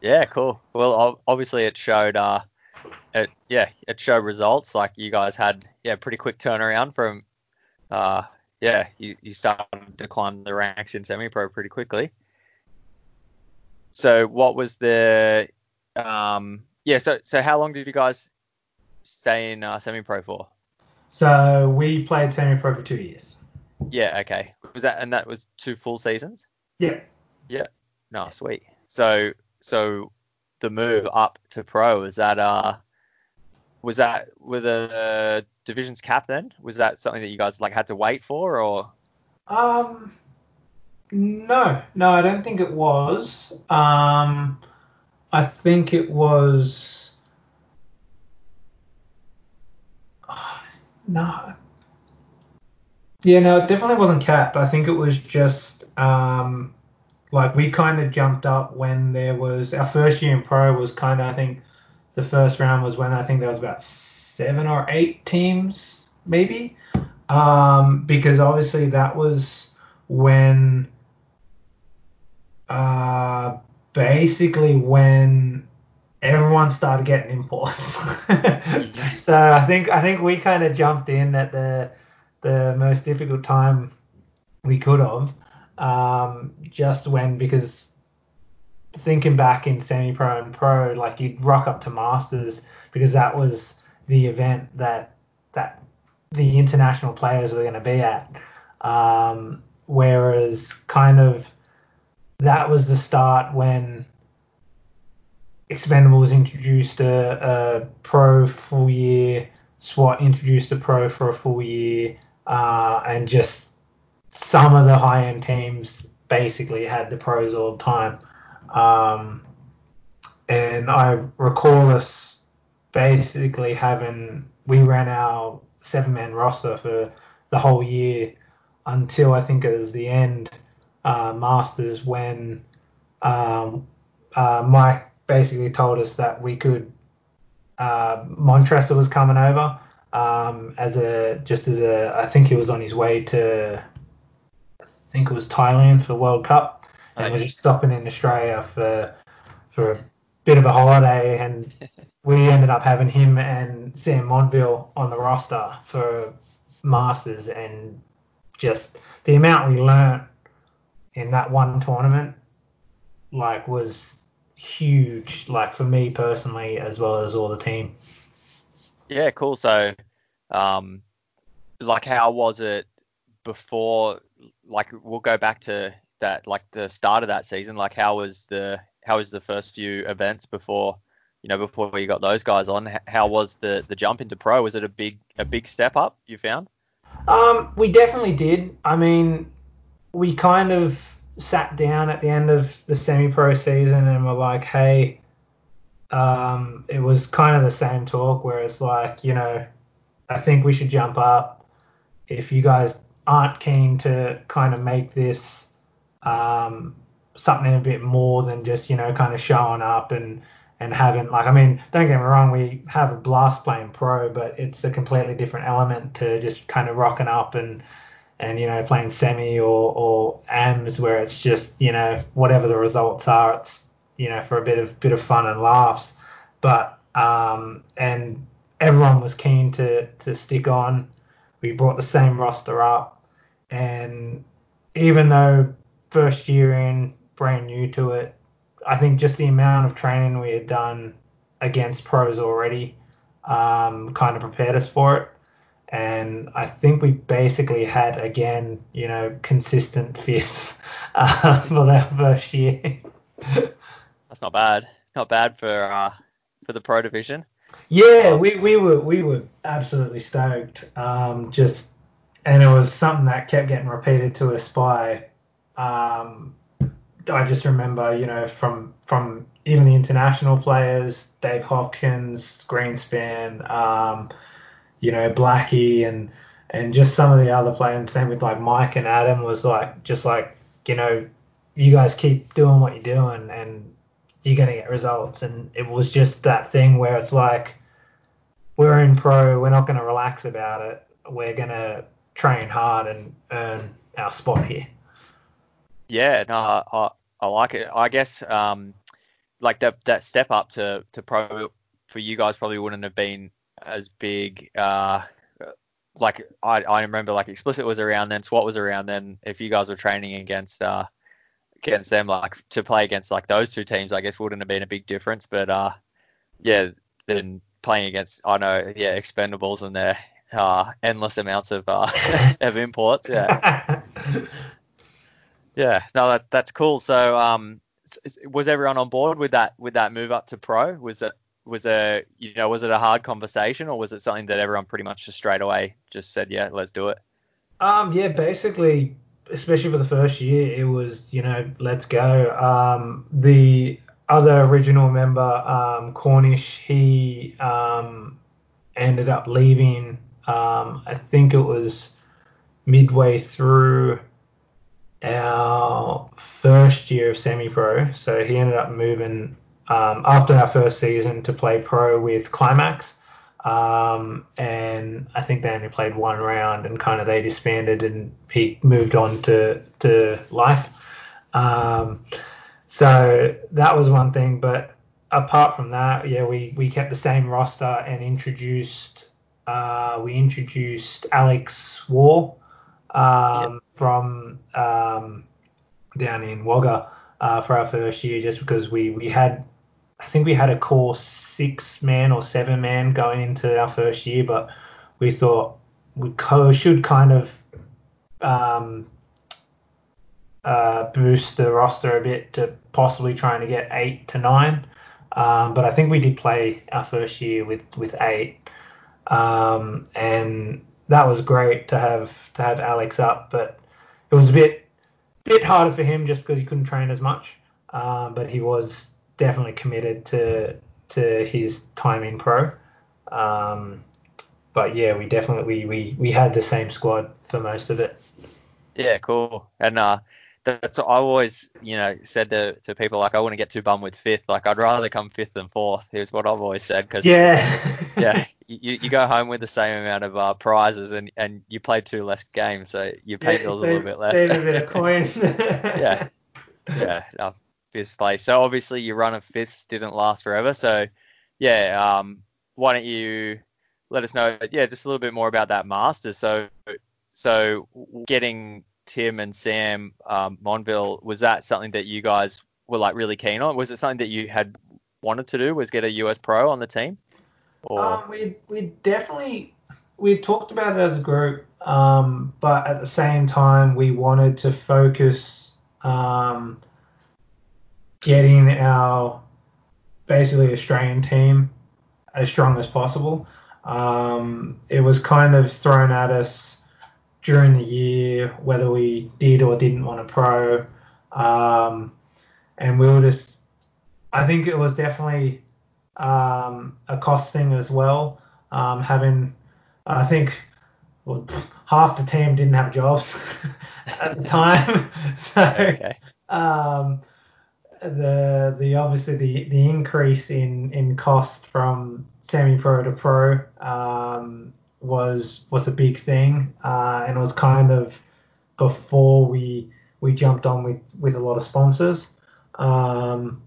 Yeah, cool. Well, obviously it showed. Uh, it yeah, it showed results. Like you guys had yeah, pretty quick turnaround from uh, yeah, you, you started to climb the ranks in semi-pro pretty quickly. So what was the um, yeah? So so how long did you guys stay in uh, semi-pro for? So we played semi-pro for two years. Yeah. Okay. Was that and that was two full seasons? Yeah. Yeah. No, sweet. So so the move up to pro is that uh was that with a divisions cap then? Was that something that you guys like had to wait for or? Um, no, no, I don't think it was. Um, I think it was. no. Yeah, no, it definitely wasn't capped. I think it was just um, like we kind of jumped up when there was our first year in pro was kind of I think the first round was when I think there was about seven or eight teams, maybe, um, because obviously that was when uh, basically when everyone started getting imports. so I think I think we kind of jumped in at the the most difficult time we could have, um, just when because thinking back in semi-pro and pro, like you'd rock up to masters because that was the event that that the international players were going to be at. Um, whereas kind of that was the start when Expendables introduced a, a pro full year, SWAT introduced a pro for a full year, uh, and just some of the high end teams basically had the pros all the time. Um, and I recall us basically having we ran our seven man roster for the whole year until I think it was the end uh, Masters when um, uh, Mike basically told us that we could uh, Montressor was coming over um, as a just as a I think he was on his way to I think it was Thailand for World Cup and was just stopping in Australia for for a bit of a holiday, and we ended up having him and Sam Monville on the roster for Masters, and just the amount we learnt in that one tournament, like, was huge, like for me personally as well as all the team. Yeah, cool. So, um, like, how was it before? Like, we'll go back to that like the start of that season? Like how was the how was the first few events before you know before you got those guys on? How was the the jump into pro? Was it a big a big step up you found? Um, we definitely did. I mean, we kind of sat down at the end of the semi-pro season and were like, hey, um, it was kind of the same talk where it's like, you know, I think we should jump up. If you guys aren't keen to kind of make this um, something a bit more than just you know kind of showing up and and having like I mean don't get me wrong we have a blast playing pro but it's a completely different element to just kind of rocking up and and you know playing semi or or AMs where it's just you know whatever the results are it's you know, for a bit of bit of fun and laughs. But um, and everyone was keen to to stick on. We brought the same roster up, and even though first year in, brand new to it, I think just the amount of training we had done against pros already um, kind of prepared us for it. And I think we basically had again, you know, consistent fifths uh, for that first year. That's not bad. Not bad for uh, for the pro division. Yeah, we, we were we were absolutely stoked. Um, just and it was something that kept getting repeated to us by. Um, I just remember, you know, from from even the international players, Dave Hopkins, Greenspan, um, you know, Blackie, and and just some of the other players. Same with like Mike and Adam was like just like you know, you guys keep doing what you're doing, and you're gonna get results. And it was just that thing where it's like we're in pro, we're not gonna relax about it. We're gonna train hard and earn our spot here. Yeah, no, I, I, I like it. I guess um, like that that step up to to pro for you guys probably wouldn't have been as big. Uh, like I, I remember like explicit was around then, SWAT was around then. If you guys were training against uh, against them, like to play against like those two teams, I guess wouldn't have been a big difference. But uh, yeah, then playing against I know yeah Expendables and their uh, endless amounts of uh, of imports, yeah. Yeah, no, that that's cool. So, um, was everyone on board with that with that move up to pro? Was it was a you know was it a hard conversation or was it something that everyone pretty much just straight away just said yeah let's do it? Um, yeah, basically, especially for the first year, it was you know let's go. Um, the other original member, um, Cornish, he um, ended up leaving. Um, I think it was midway through our first year of semi-pro. So he ended up moving um, after our first season to play pro with Climax. Um, and I think they only played one round and kind of they disbanded and he moved on to, to life. Um, so that was one thing. But apart from that, yeah, we, we kept the same roster and introduced uh, we introduced Alex Wall um. From um, down in Wagga uh, for our first year, just because we we had I think we had a core six man or seven man going into our first year, but we thought we co- should kind of um, uh, boost the roster a bit to possibly trying to get eight to nine. Um, but I think we did play our first year with with eight, um, and that was great to have to have Alex up. But it was a bit bit harder for him just because he couldn't train as much. Um, but he was definitely committed to to his time in pro. Um, but yeah, we definitely we, we we had the same squad for most of it. Yeah, cool. And uh, that's I always, you know, said to, to people like I wouldn't get too bummed with fifth. Like I'd rather come fifth than fourth. Is what I've always said because yeah, yeah, you, you go home with the same amount of uh, prizes and, and you play two less games, so you pay yeah, bills save, a little bit less. Save a bit of coin. yeah, yeah, uh, fifth place. So obviously your run of fifths didn't last forever. So yeah, um, why don't you let us know? Yeah, just a little bit more about that Masters. So so getting Tim and Sam um, Monville, was that something that you guys were like really keen on? Was it something that you had wanted to do? Was get a US pro on the team? Or? Um, we we definitely we talked about it as a group, um, but at the same time we wanted to focus um, getting our basically Australian team as strong as possible. Um, it was kind of thrown at us during the year whether we did or didn't want a pro. Um, and we were just, I think it was definitely um, a cost thing as well. Um, having, I think, well, half the team didn't have jobs at the time. so, okay. um, the the obviously the the increase in in cost from semi pro to pro um, was was a big thing, uh, and it was kind of before we we jumped on with with a lot of sponsors. Um,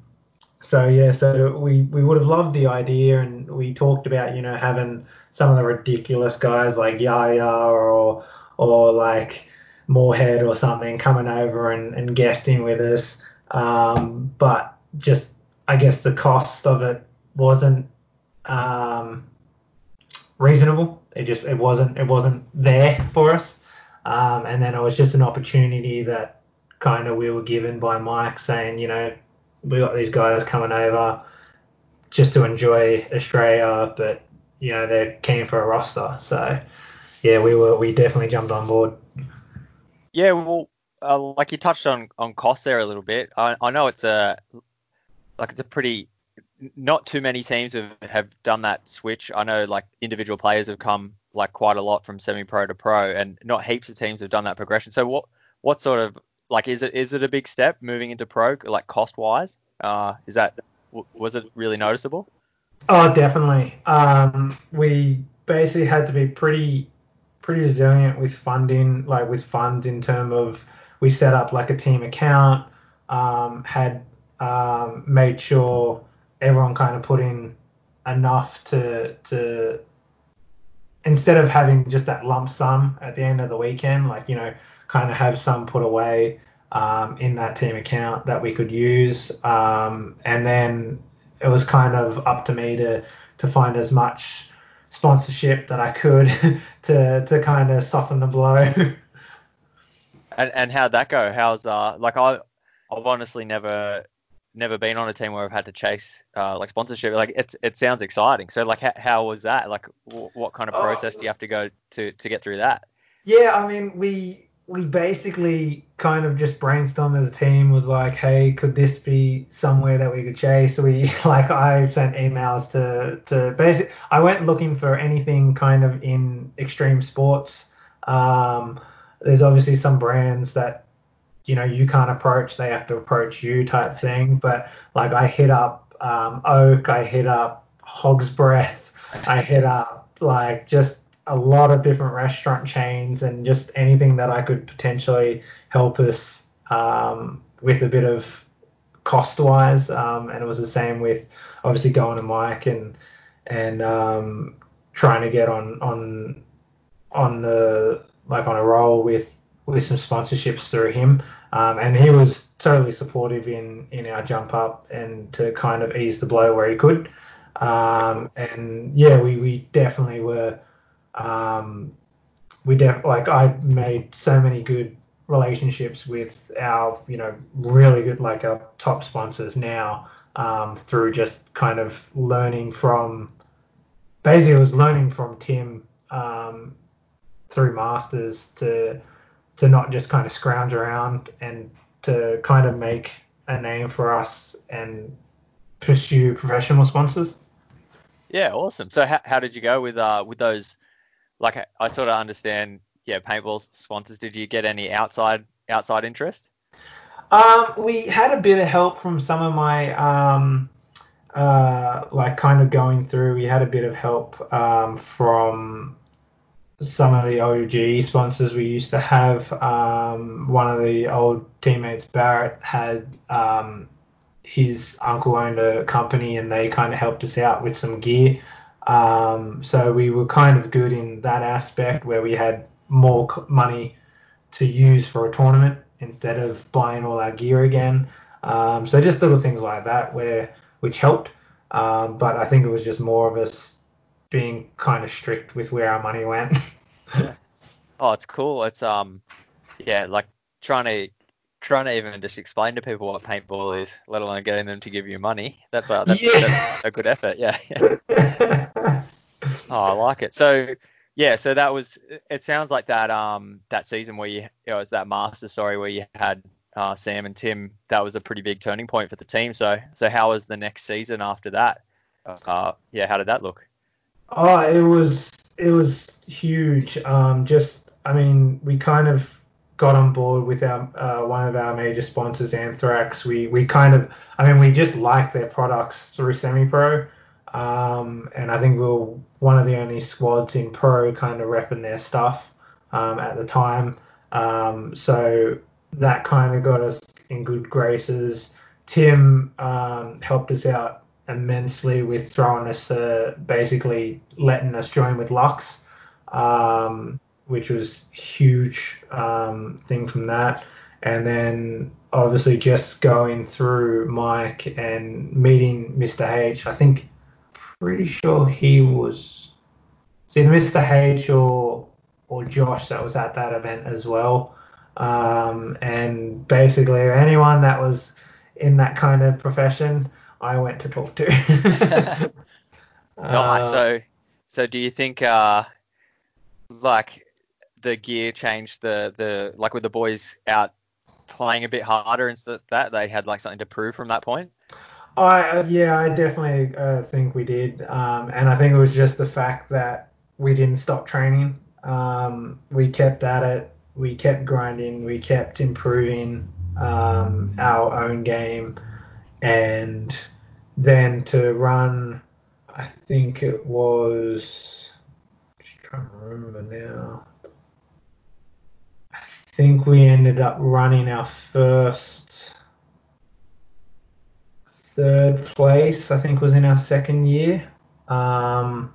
so yeah, so we, we would have loved the idea, and we talked about you know having some of the ridiculous guys like Yaya or or like Moorhead or something coming over and, and guesting with us. Um, but just I guess the cost of it wasn't um, reasonable. It just it wasn't it wasn't there for us. Um, and then it was just an opportunity that kind of we were given by Mike saying, you know, we got these guys coming over just to enjoy Australia, but you know they're keen for a roster. So yeah, we were we definitely jumped on board. Yeah, well, uh, like you touched on on cost there a little bit. I, I know it's a like it's a pretty not too many teams have, have done that switch. I know like individual players have come like quite a lot from semi-pro to pro, and not heaps of teams have done that progression. So what what sort of like is it is it a big step moving into pro like cost wise? Uh, is that was it really noticeable? Oh, definitely. Um, we basically had to be pretty pretty resilient with funding, like with funds in terms of we set up like a team account, um, had um, made sure everyone kind of put in enough to to instead of having just that lump sum at the end of the weekend, like you know, kind of have some put away um, in that team account that we could use, um, and then it was kind of up to me to to find as much sponsorship that I could to to kind of soften the blow. and and how'd that go? How's uh like I I've honestly never never been on a team where I've had to chase uh, like sponsorship. Like it it sounds exciting. So like how, how was that? Like w- what kind of oh. process do you have to go to to get through that? Yeah, I mean we we basically kind of just brainstormed as a team was like hey could this be somewhere that we could chase? We like i sent emails to to basic i went looking for anything kind of in extreme sports. Um, there's obviously some brands that you know you can't approach they have to approach you type thing but like i hit up um, oak i hit up hog's breath i hit up like just a lot of different restaurant chains and just anything that I could potentially help us um, with a bit of cost wise. Um, and it was the same with obviously going to Mike and and um, trying to get on on on the like on a roll with with some sponsorships through him. Um, and he was totally supportive in in our jump up and to kind of ease the blow where he could. Um, and yeah, we, we definitely were um, we def- like I made so many good relationships with our you know really good like our top sponsors now um, through just kind of learning from basically it was learning from Tim um, through masters to to not just kind of scrounge around and to kind of make a name for us and pursue professional sponsors. Yeah, awesome. So how, how did you go with uh with those like I sort of understand, yeah, paintball sponsors. Did you get any outside outside interest? Um, we had a bit of help from some of my um, uh, like kind of going through. We had a bit of help um, from some of the OG sponsors we used to have. Um, one of the old teammates, Barrett, had um, his uncle owned a company and they kind of helped us out with some gear. Um, so we were kind of good in that aspect where we had more money to use for a tournament instead of buying all our gear again. Um, so just little things like that where which helped. Um, but I think it was just more of us being kind of strict with where our money went. yeah. Oh, it's cool. It's um, yeah, like trying to trying to even just explain to people what paintball is, let alone getting them to give you money. That's a that's, yeah. that's a good effort. Yeah. oh, I like it. So yeah, so that was. It sounds like that um that season where you, you know, it was that master story where you had uh, Sam and Tim. That was a pretty big turning point for the team. So so how was the next season after that? Uh, yeah, how did that look? Oh, it was it was huge. Um, just I mean, we kind of got on board with our uh, one of our major sponsors, Anthrax. We we kind of, I mean, we just like their products through semi-pro, um, and I think we were one of the only squads in pro kind of repping their stuff um, at the time. Um, so that kind of got us in good graces. Tim um, helped us out immensely with throwing us, uh, basically letting us join with Lux, um, which was huge um, thing from that. And then obviously just going through Mike and meeting Mr. H. I think pretty sure he was either Mr. H or or Josh that was at that event as well. Um, and basically anyone that was in that kind of profession, I went to talk to. Nice. Uh, so, so do you think, uh, like, the gear changed the the like with the boys out playing a bit harder and stuff that they had like something to prove from that point? I yeah, I definitely uh, think we did, um, and I think it was just the fact that we didn't stop training. Um, we kept at it. We kept grinding. We kept improving um, our own game, and then to run, I think it was. Just trying to remember now. Think we ended up running our first third place, I think was in our second year. Um,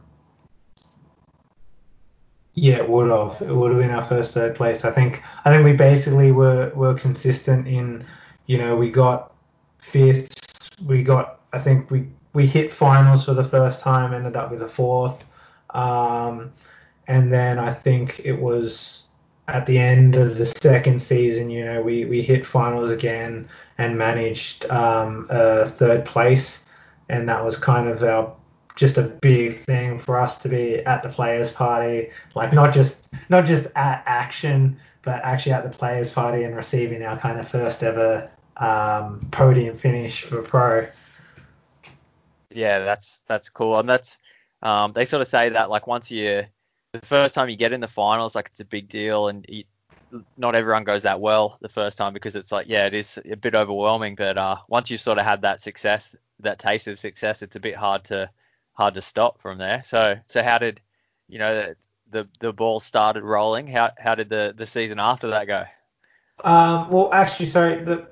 yeah, it would have. It would have been our first third place. I think. I think we basically were were consistent in, you know, we got fifth. We got. I think we we hit finals for the first time. Ended up with a fourth. Um, and then I think it was at the end of the second season. You know, we we hit finals again and managed um, third place, and that was kind of our just a big thing for us to be at the players party, like not just not just at action, but actually at the players party and receiving our kind of first ever um, podium finish for pro. Yeah, that's that's cool, and that's um, they sort of say that like once you the first time you get in the finals, like it's a big deal, and you, not everyone goes that well the first time because it's like yeah, it is a bit overwhelming, but uh, once you sort of had that success, that taste of success, it's a bit hard to hard to stop from there. So so how did you know the the, the ball started rolling? How how did the the season after that go? Um, well, actually, sorry, the, the,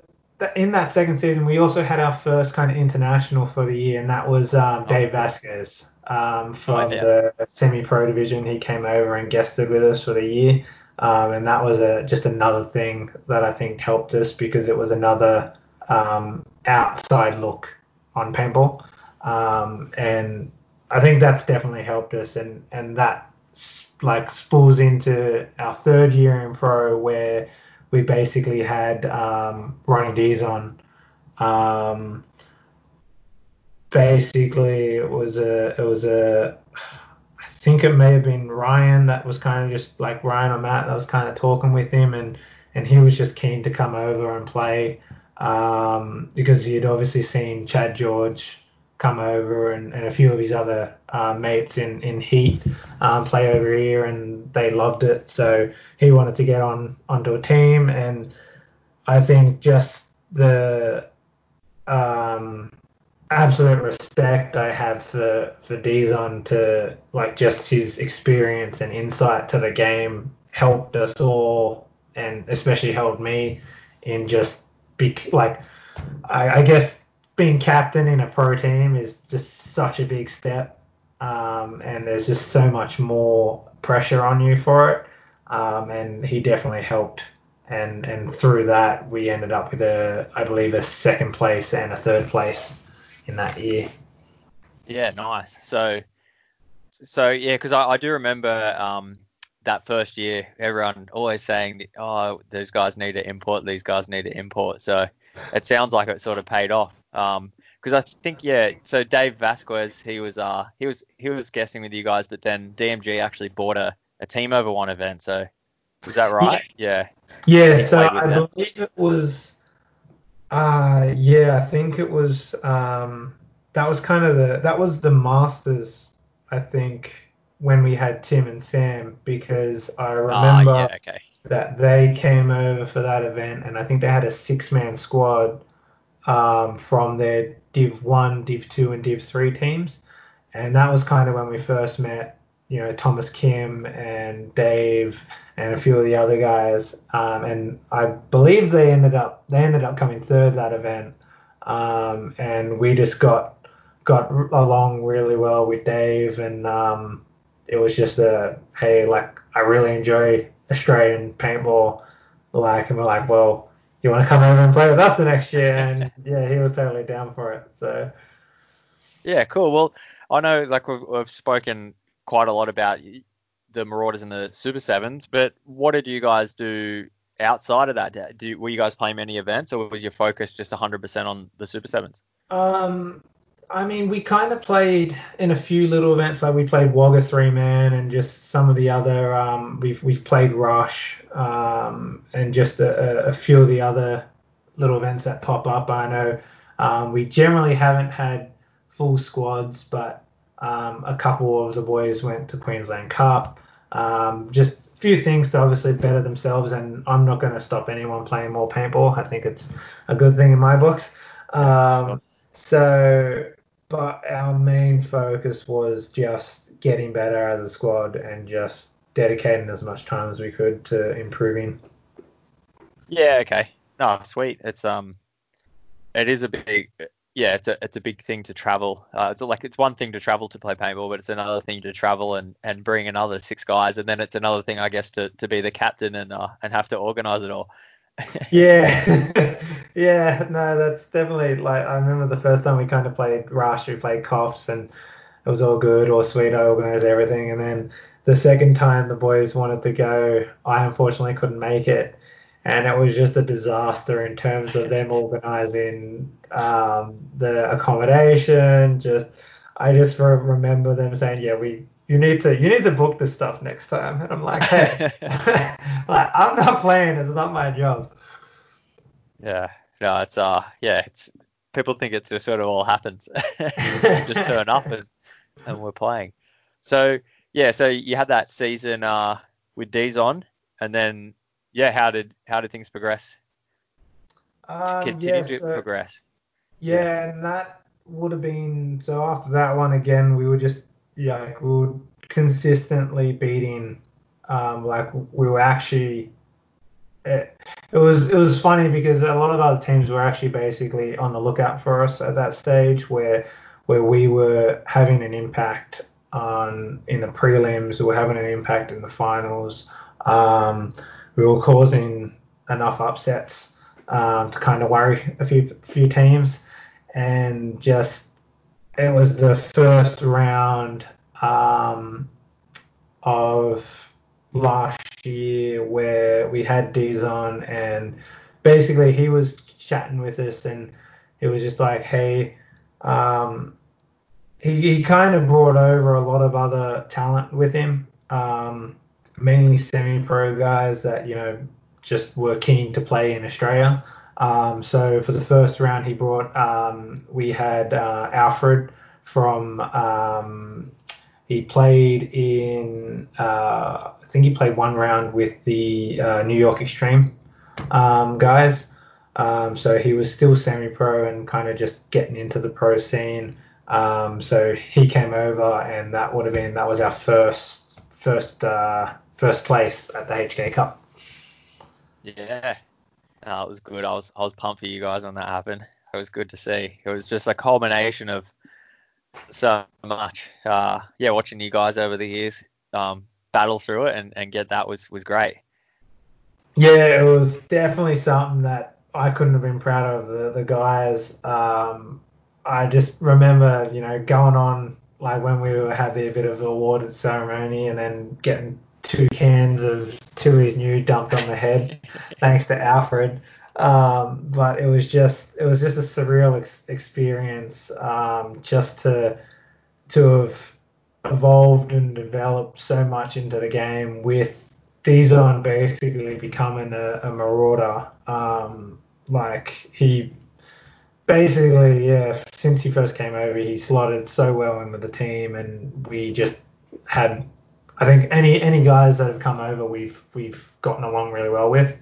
in that second season, we also had our first kind of international for the year, and that was um, Dave Vasquez um, from Oh, yeah. the semi-pro division. He came over and guested with us for the year, um, and that was a, just another thing that I think helped us because it was another um, outside look on paintball, um, and I think that's definitely helped us, and and that like spools into our third year in pro where we basically had um, Ronnie Dizon. Um, basically, it was a it was a I think it may have been Ryan that was kind of just like Ryan or Matt that was kind of talking with him and and he was just keen to come over and play um, because he had obviously seen Chad George come over and, and a few of his other uh, mates in, in Heat um, play over here and they loved it. So he wanted to get on onto a team and I think just the um, absolute respect I have for for Dizon to like just his experience and insight to the game helped us all and especially helped me in just be like I, I guess being captain in a pro team is just such a big step um, and there's just so much more pressure on you for it um, and he definitely helped and and through that we ended up with a I believe a second place and a third place in that year. Yeah, nice. So, so yeah, because I, I do remember um, that first year, everyone always saying, "Oh, those guys need to import. These guys need to import." So it sounds like it sort of paid off. Um, because I think yeah, so Dave Vasquez, he was uh he was he was guessing with you guys, but then DMG actually bought a, a team over one event. So was that right? Yeah. Yeah, He so I them. believe it was uh yeah, I think it was um that was kind of the that was the Masters I think when we had Tim and Sam because I Ah, remember yeah. Okay. that they came over for that event and I think they had a six man squad um, from their Div 1, Div 2, and Div 3 teams. And that was kind of when we first met, you know, Thomas Kim and Dave and a few of the other guys. Um, and I believe they ended up they ended up coming third that event. um, and we just got got along really well with Dave, and um, it was just a hey, like I really enjoy Australian paintball, like, and we're like, well, you want to come over and play with us the next year? And yeah, he was totally down for it. So Yeah, cool. Well, I know like we've, we've spoken quite a lot about the Marauders and the Super Sevens, but what did you guys do outside of that? Do you, were you guys playing many events, or was your focus just 100% on the Super Sevens? Um, I mean, we kind of played in a few little events, like we played Wagga three man and just some of the other. Um, we've we've played Rush um, and just a, a few of the other little events that pop up. I know um, we generally haven't had full squads, but um, a couple of the boys went to Queensland Cup. Um, just a few things to obviously better themselves, and I'm not going to stop anyone playing more paintball. I think it's a good thing in my books. Um, so, but our main focus was just getting better as a squad and just dedicating as much time as we could to improving. Yeah. Okay. No, sweet. It's um, it is a big yeah, it's a it's a big thing to travel. Uh, it's like it's one thing to travel to play paintball, but it's another thing to travel and, and bring another six guys, and then it's another thing, I guess, to, to be the captain and uh, and have to organise it all. Yeah, yeah, no, that's definitely like I remember the first time we kind of played Rush, we played Coffs, and it was all good, all sweet. I organised everything, and then the second time the boys wanted to go, I unfortunately couldn't make it and it was just a disaster in terms of them organising um, the accommodation. Just I just remember them saying, "Yeah, we you need to you need to book this stuff next time," and I'm like, "Hey, like I'm not playing. It's not my job." Yeah, no, it's uh, yeah, it's people think it just sort of all happens. just turn up and and we're playing. So yeah, so you had that season uh with Dizon, and then yeah, how did how did things progress? Um, continue yeah, to so, progress. Yeah, and that would have been so after that one again, we were just yeah, we were consistently beating. Um, like we were actually. It, it was it was funny because a lot of other teams were actually basically on the lookout for us at that stage where where we were having an impact on in the prelims, we were having an impact in the finals. Um, we were causing enough upsets um, to kind of worry a few few teams, and just it was the first round um, of last year where we had Dizon, and basically he was chatting with us, and it was just like, hey. Um, he, he kind of brought over a lot of other talent with him. Um, mainly semi-pro guys that you know just were keen to play in Australia. Um, so for the first round, he brought um, we had uh, Alfred from um, he played in uh, I think he played one round with the uh, New York Extreme um, guys. Um, so he was still semi-pro and kind of just getting into the pro scene. Um, so he came over, and that would have been that was our first first uh, first place at the HK Cup. Yeah, no, it was good. I was I was pumped for you guys when that happened. It was good to see. It was just a culmination of so much. Uh, yeah, watching you guys over the years um, battle through it and, and get that was was great. Yeah, it was definitely something that I couldn't have been proud of the the guys. Um, I just remember, you know, going on like when we had the bit of awarded ceremony and then getting two cans of Tooheys New dumped on the head, thanks to Alfred. Um, but it was just it was just a surreal ex- experience um, just to to have evolved and developed so much into the game with Dizon basically becoming a, a marauder. Um, like he basically, yeah, since he first came over, he slotted so well in with the team, and we just had I think any any guys that have come over, we've we've gotten along really well with.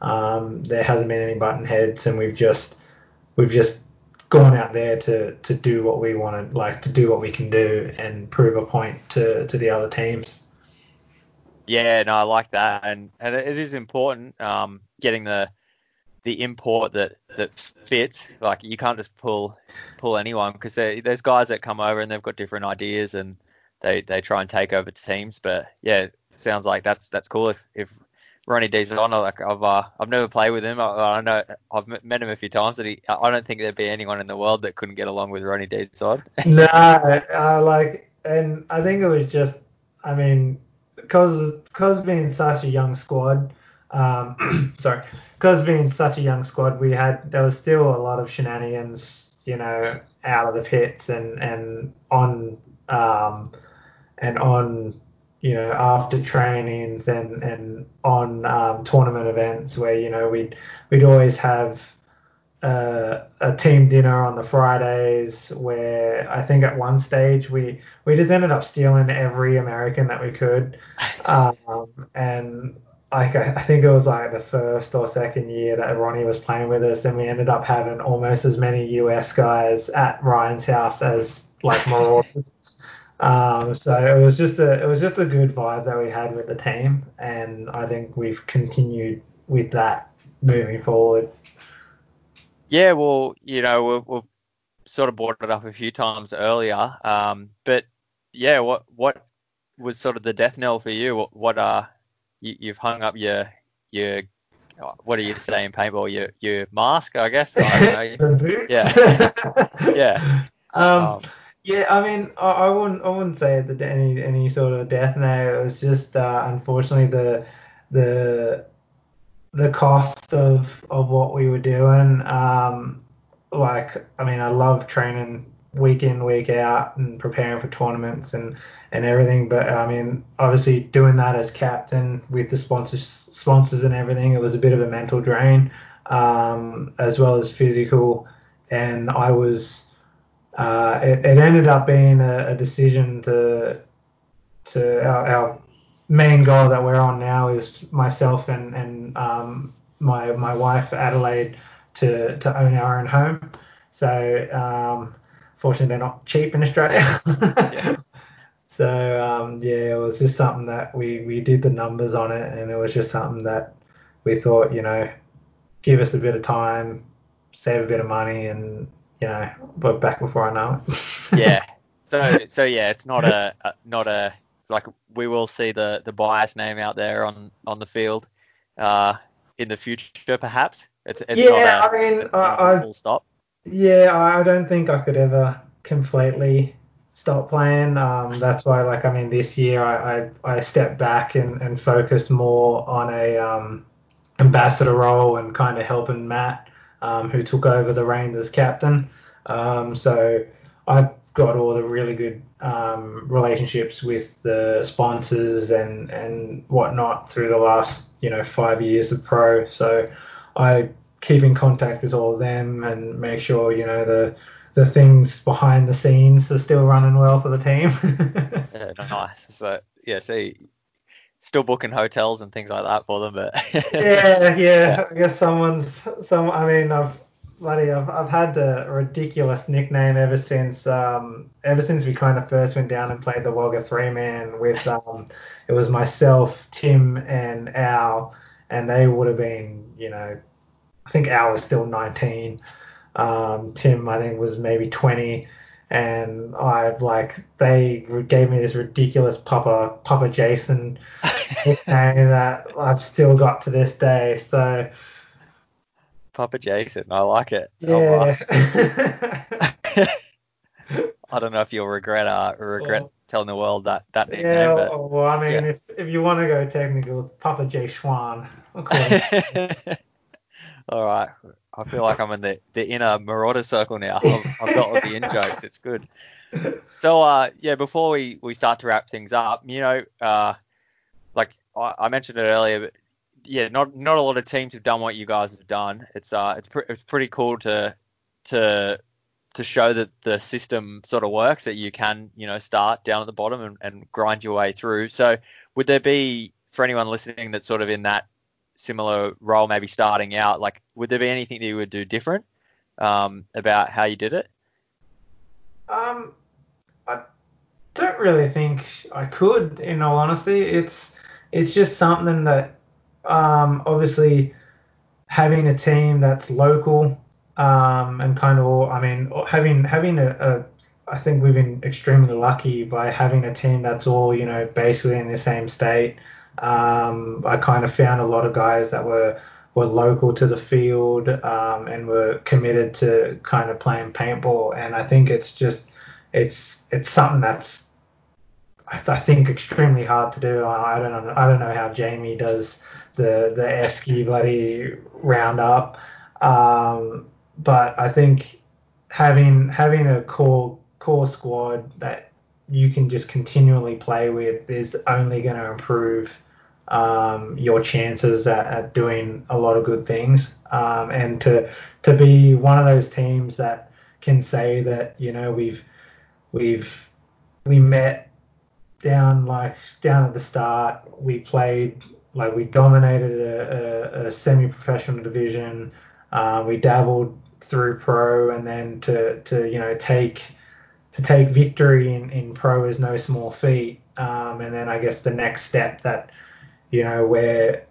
Um, there hasn't been any button heads, and we've just we've just gone out there to to do what we want to like to do what we can do and prove a point to to the other teams. Yeah, no, I like that, and and it is important um, getting the the import that that fits. Like you can't just pull pull anyone because there's guys that come over and they've got different ideas and they they try and take over teams. But yeah, sounds like that's that's cool if if Ronnie Dizon. Like I've uh, I've never played with him. I, I know I've met him a few times, and he, I don't think there'd be anyone in the world that couldn't get along with Ronnie D's side. no, uh, like, and I think it was just, I mean, because because being such a young squad, um, sorry, because being such a young squad, we had there was still a lot of shenanigans, you know, out of the pits and and on um and on you know, after trainings and and on um, tournament events where you know we'd we'd always have uh, a team dinner on the Fridays where I think at one stage we we just ended up stealing every American that we could, um, and like I, I think it was like the first or second year that Ronnie was playing with us, and we ended up having almost as many US guys at Ryan's house as like Marauders. Um, so it was just a it was just a good vibe that we had with the team, and I think we've continued with that moving forward. Yeah, well, you know, we've, we've sort of brought it up a few times earlier, um, but yeah, what what was sort of the death knell for you? What, what uh, you, you've hung up your your what do you say in paintball? Your your mask, I guess. I the boots. Yeah. yeah. Um, um, yeah, I mean, I, I wouldn't, I wouldn't say it's any any sort of death now. It was just, uh, unfortunately, the the the cost of of what we were doing. Um, like, I mean, I love training week in, week out, and preparing for tournaments and and everything. But I mean, obviously, doing that as captain with the sponsors sponsors and everything, it was a bit of a mental drain, um, as well as physical. And I was uh, it, it, ended up being a, a decision to to our, our, main goal that we're on now is myself and and um, my my wife Adelaide to to own our own home. So um, fortunately, they're not cheap in Australia. yeah. So um, yeah, it was just something that we we did the numbers on it, and it was just something that we thought, you know, give us a bit of time, save a bit of money, and you know, but back before I know it. yeah. So so yeah, it's not a, a, not a like we will see the the bias name out there on on the field uh, in the future perhaps. It's, it's yeah, a, I mean, I, full stop. Yeah, I don't think I could ever completely stop playing. Um, that's why, like, I mean, this year I, I, I stepped back and, and focused more on a um, ambassador role and kind of helping Matt um, who took over the reins as captain. Um, so I've got all the really good um, relationships with the sponsors and and whatnot through the last you know five years of pro. So I keep in contact with all of them and make sure you know the the things behind the scenes are still running well for the team. yeah, nice. So yeah, see, still booking hotels and things like that for them. But yeah, yeah, I guess someone's some. I mean, I've bloody, I've, I've had the ridiculous nickname ever since um ever since we kind of first went down and played the Wagga three man with um it was myself, Tim, and Al, and they would have been you know I think Al was still 19. Um, Tim I think was maybe 20 and I like they gave me this ridiculous Papa Papa Jason nickname that I've still got to this day. So Papa Jason, I like it. Yeah. Oh, I don't know if you'll regret uh regret well, telling the world that that nickname. Yeah, but, well, I mean, yeah. if if you want to go technical, Papa J Schwan. All right. I feel like I'm in the, the inner Marauder circle now. I've, I've got all the in jokes. It's good. So, uh, yeah, before we, we start to wrap things up, you know, uh, I, I mentioned it earlier, but yeah, not not a lot of teams have done what you guys have done. It's uh, it's, pre- it's pretty cool to to to show that the system sort of works, that you can, you know, start down at the bottom and, and grind your way through. So, would there be for anyone listening that's sort of in that similar role, maybe starting out, like would there be anything that you would do different um, about how you did it? Um, I don't really think I could. In all honesty, it's it's just something that um, obviously having a team that's local um, and kind of, I mean, having having a, a I think we've been extremely lucky by having a team that's all, you know, basically in the same state. Um, I kind of found a lot of guys that were were local to the field um, and were committed to kind of playing paintball. And I think it's just it's it's something that's I, th- I think extremely hard to do. I, I don't know I don't know how Jamie does the the Esky bloody roundup, um, but I think having having a core core squad that you can just continually play with is only going to improve um, your chances at, at, doing a lot of good things. Um, and to to be one of those teams that can say that you know we've we've we met down like down at the start. We played like we dominated a, a, a semi-professional division. Uh, we dabbled through pro, and then to to you know take to take victory in, in pro is no small feat. Um, and then I guess the next step that you know, we're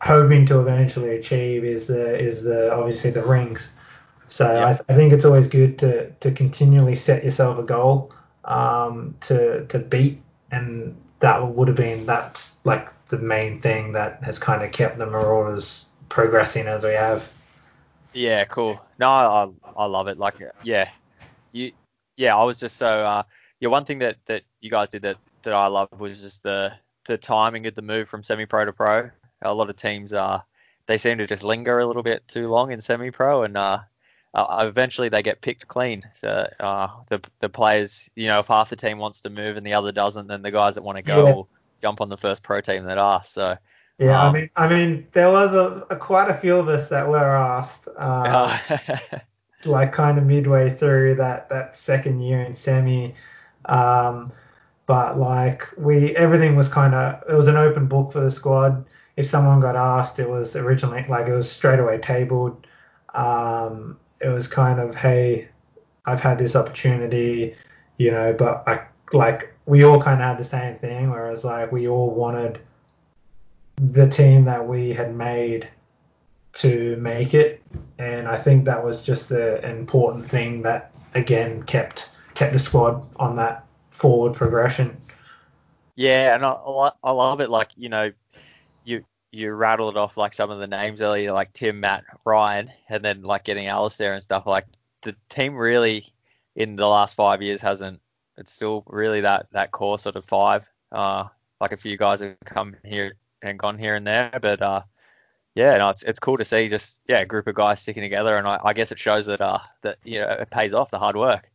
hoping to eventually achieve is the is the obviously the rings. So I, th- I, think it's always good to to continually set yourself a goal um, to to beat, and that would have been that's like the main thing that has kind of kept the Marauders progressing as we have. Yeah, cool. No, I I love it. Like, yeah, you, yeah, I was just so uh, yeah. One thing that that you guys did that that I loved was just the the timing of the move from semi-pro to pro. A lot of teams uh, they seem to just linger a little bit too long in semi-pro, and uh, uh, eventually they get picked clean. So uh, the the players, you know, if half the team wants to move and the other doesn't, then the guys that want to go yeah. will jump on the first pro team that asks. So yeah, um, I mean, I mean, there was a, a, quite a few of us that were asked, uh, like kind of midway through that that second year in semi. Um, but like we everything was kind of it was an open book for the squad. If someone got asked, it was originally like it was straight away tabled. Um, it was kind of hey, I've had this opportunity, you know, but I like we all kind of had the same thing, whereas like we all wanted the team that we had made to make it, and I think that was just a, an important thing that again kept kept the squad on that forward progression. Yeah, and I, I love it. Like you know, you you rattled off like some of the names earlier, like Tim, Matt, Ryan, and then like getting Alistair and stuff. Like the team really in the last five years hasn't. It's still really that that core sort of five. Uh, like a few guys have come here and gone here and there, but uh, yeah, no, it's it's cool to see just yeah a group of guys sticking together, and I, I guess it shows that uh that you know it pays off the hard work.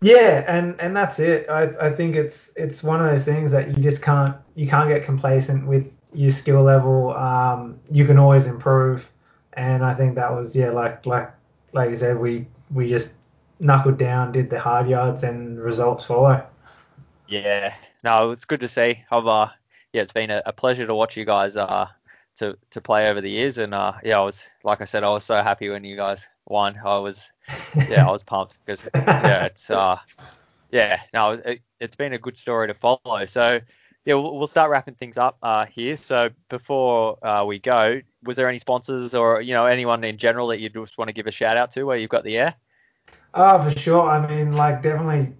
Yeah, and and that's it. I I think it's it's one of those things that you just can't you can't get complacent with your skill level. Um, you can always improve, and I think that was yeah like like like you said we we just knuckled down, did the hard yards, and results follow. Yeah, no, it's good to see. I've uh yeah, it's been a, a pleasure to watch you guys uh to to play over the years, and uh yeah, I was like I said, I was so happy when you guys won. I was yeah, I was pumped because yeah, it's uh, yeah, no, it, has been a good story to follow. So yeah, we'll, we'll start wrapping things up uh, here. So before uh, we go, was there any sponsors or you know anyone in general that you just want to give a shout out to where you've got the air? Oh, for sure. I mean, like definitely.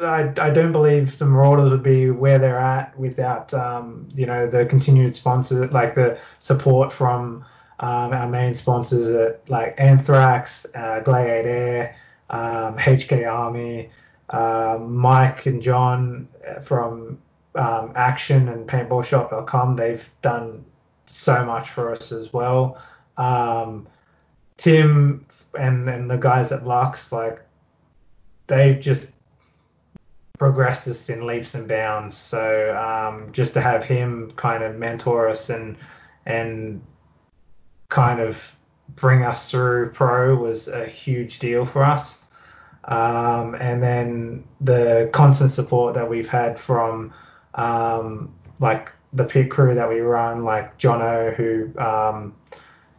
I, I don't believe the Marauders would be where they're at without um, you know the continued sponsor like the support from um, our main sponsors are like Anthrax, uh, Glade Air, um, HK Army, uh, Mike and John from um, Action and PaintballShop.com. They've done so much for us as well. Um, Tim and and the guys at Lux, like they've just progressed us in leaps and bounds. So um, just to have him kind of mentor us and and kind of bring us through pro was a huge deal for us. Um, and then the constant support that we've had from um, like the pit crew that we run, like Jono, who um,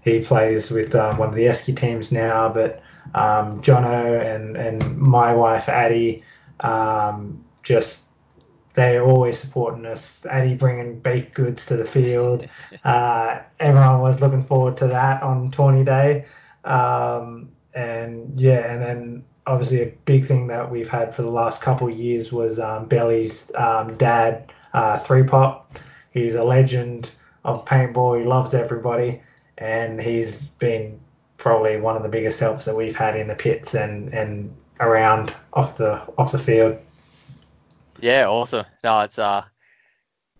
he plays with um, one of the Esky teams now, but um, Jono and, and my wife Addie um, just they're always supporting us. Addie bringing baked goods to the field. Uh, everyone was looking forward to that on tourney Day. Um, and yeah, and then obviously a big thing that we've had for the last couple of years was um, Belly's um, dad, uh, Three Pop. He's a legend of paintball. He loves everybody, and he's been probably one of the biggest helps that we've had in the pits and, and around off the off the field. Yeah, awesome. No, it's uh,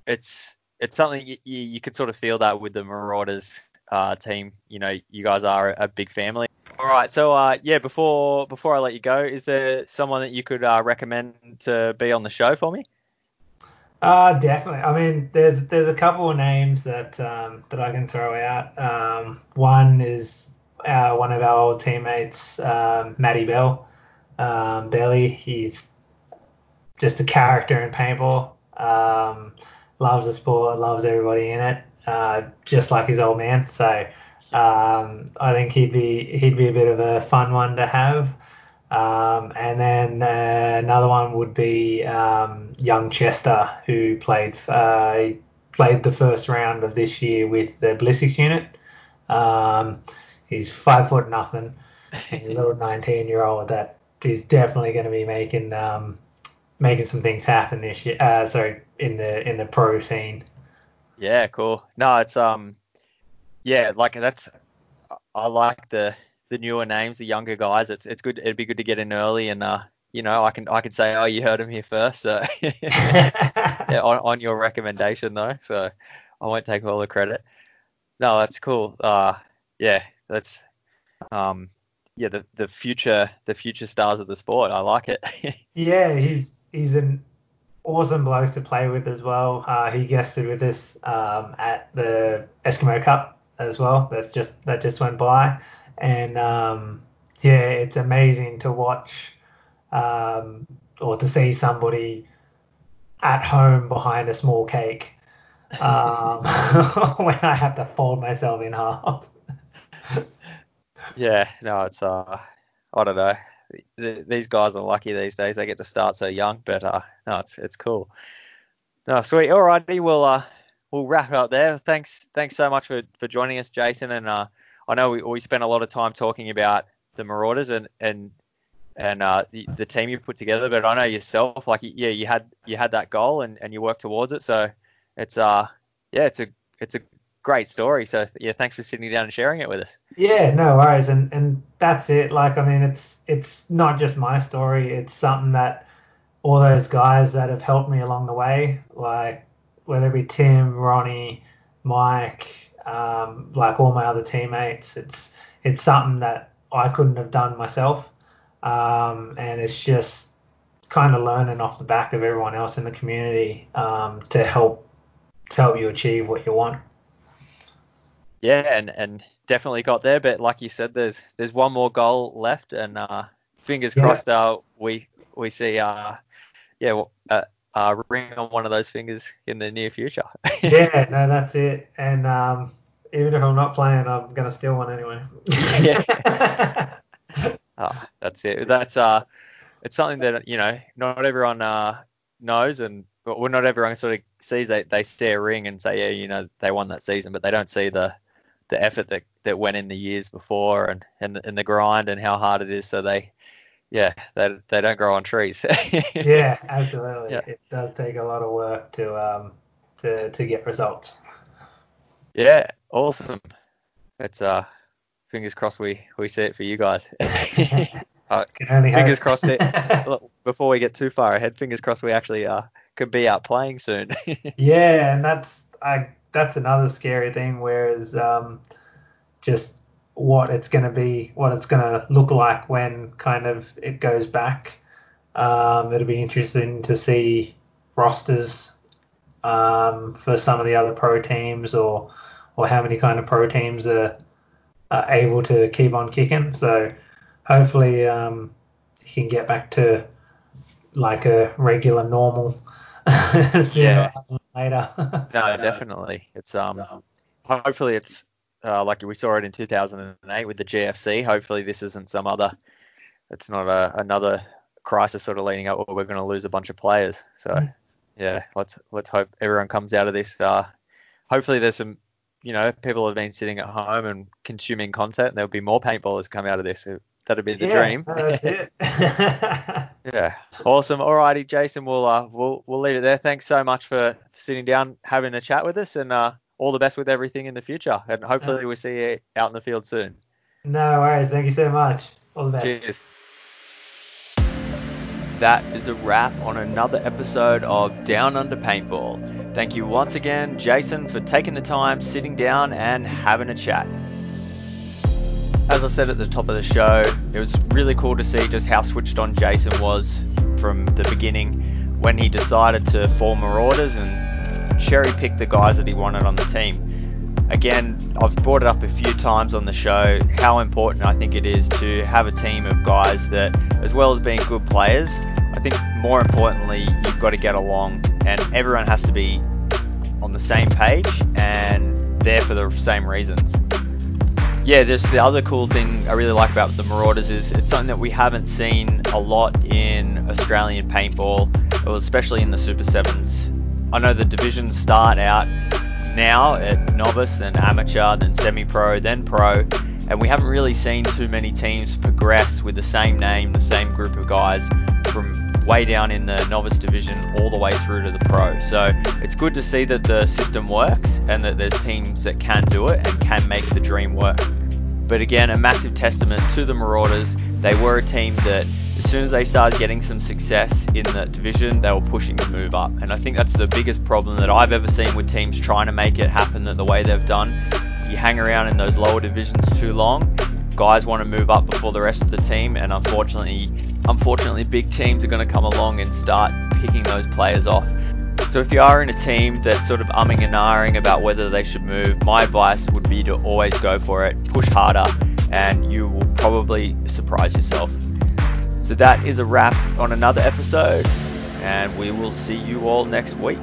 it's it's something you, you, you could sort of feel that with the Marauders uh, team. You know, you guys are a big family. All right, so uh, yeah, before before I let you go, is there someone that you could uh, recommend to be on the show for me? Uh, definitely. I mean, there's there's a couple of names that um, that I can throw out. Um, one is uh, one of our old teammates, um, Matty Bell. Um, Belly, he's just a character in paintball. Um, loves the sport, loves everybody in it, uh, just like his old man. So um, I think he'd be he'd be a bit of a fun one to have. Um, and then uh, another one would be um, young Chester, who played uh, played the first round of this year with the Ballistics unit. Um, he's five foot nothing. He's a little 19 year old that is definitely going to be making um, making some things happen this year. Uh, sorry, in the in the pro scene. Yeah, cool. No, it's um, yeah, like that's I like the the newer names, the younger guys. It's it's good. It'd be good to get in early, and uh, you know, I can I can say, oh, you heard him here first. So yeah, on, on your recommendation though, so I won't take all the credit. No, that's cool. Uh, yeah, that's um, yeah, the the future the future stars of the sport. I like it. yeah, he's he's an awesome bloke to play with as well. Uh, he guested with us um, at the Eskimo Cup as well. That's just that just went by and um, yeah, it's amazing to watch um, or to see somebody at home behind a small cake um, when I have to fold myself in half. yeah, no, it's uh, I don't know. These guys are lucky these days; they get to start so young. But uh, no, it's it's cool. No, sweet. All righty, we'll uh, we'll wrap it up there. Thanks, thanks so much for, for joining us, Jason, and uh, I know we, we spent a lot of time talking about the Marauders and and and uh, the, the team you put together, but I know yourself, like yeah, you had you had that goal and, and you worked towards it. So it's uh yeah, it's a it's a great story. So yeah, thanks for sitting down and sharing it with us. Yeah, no worries, and and that's it. Like I mean, it's it's not just my story. It's something that all those guys that have helped me along the way, like whether it be Tim, Ronnie, Mike, um, like all my other teammates. It's it's something that I couldn't have done myself, um, and it's just kind of learning off the back of everyone else in the community um, to help to help you achieve what you want. Yeah, and and definitely got there, but like you said, there's there's one more goal left, and uh, fingers yeah. crossed, uh, we we see uh, yeah, uh, uh, ring on one of those fingers in the near future. yeah, no, that's it. And um, even if I'm not playing, I'm gonna steal one anyway. yeah. oh, that's it. That's uh, it's something that you know not everyone uh knows, and well, not everyone sort of sees. They they see a ring and say, yeah, you know, they won that season, but they don't see the the effort that that went in the years before and and the, and the grind and how hard it is. So they yeah, they, they don't grow on trees. yeah, absolutely. Yeah. It does take a lot of work to um to to get results. Yeah, awesome. It's uh fingers crossed we we see it for you guys. uh, fingers crossed it before we get too far ahead. Fingers crossed we actually uh could be out playing soon. yeah, and that's I that's another scary thing. Whereas um just what it's going to be, what it's going to look like when kind of it goes back. Um, it'll be interesting to see rosters um, for some of the other pro teams or or how many kind of pro teams are, are able to keep on kicking. So hopefully um, you can get back to like a regular normal yeah. later. no, definitely. It's um hopefully it's uh, like we saw it in 2008 with the GFC. Hopefully, this isn't some other. It's not a, another crisis sort of leading up where we're going to lose a bunch of players. So. yeah, let's let's hope everyone comes out of this. Uh, hopefully, there's some, you know, people have been sitting at home and consuming content. And there'll be more paintballers come out of this. That'd be the yeah, dream. That's it. yeah, awesome. Alrighty, Jason, we'll uh, we'll we'll leave it there. Thanks so much for sitting down, having a chat with us, and uh, all the best with everything in the future. And hopefully, uh, we'll see you out in the field soon. no worries. Thank you so much. All the best. Cheers. That is a wrap on another episode of Down Under Paintball. Thank you once again, Jason, for taking the time, sitting down, and having a chat. As I said at the top of the show, it was really cool to see just how switched on Jason was from the beginning when he decided to form Marauders and cherry pick the guys that he wanted on the team again, I've brought it up a few times on the show how important I think it is to have a team of guys that, as well as being good players, I think more importantly, you've got to get along and everyone has to be on the same page and there for the same reasons. Yeah, there's the other cool thing I really like about the Marauders is it's something that we haven't seen a lot in Australian paintball, especially in the Super Sevens. I know the divisions start out now at novice, then amateur, then semi-pro, then pro, and we haven't really seen too many teams progress with the same name, the same group of guys from way down in the novice division all the way through to the pro. So it's good to see that the system works and that there's teams that can do it and can make the dream work. But again, a massive testament to the Marauders. They were a team that as soon as they started getting some success in the division, they were pushing to move up. And I think that's the biggest problem that I've ever seen with teams trying to make it happen that the way they've done. You hang around in those lower divisions too long, guys want to move up before the rest of the team, and unfortunately, unfortunately, big teams are going to come along and start picking those players off. So if you are in a team that's sort of umming and ahhing about whether they should move, my advice would be to always go for it, push harder, and you will probably surprise yourself. So that is a wrap on another episode, and we will see you all next week.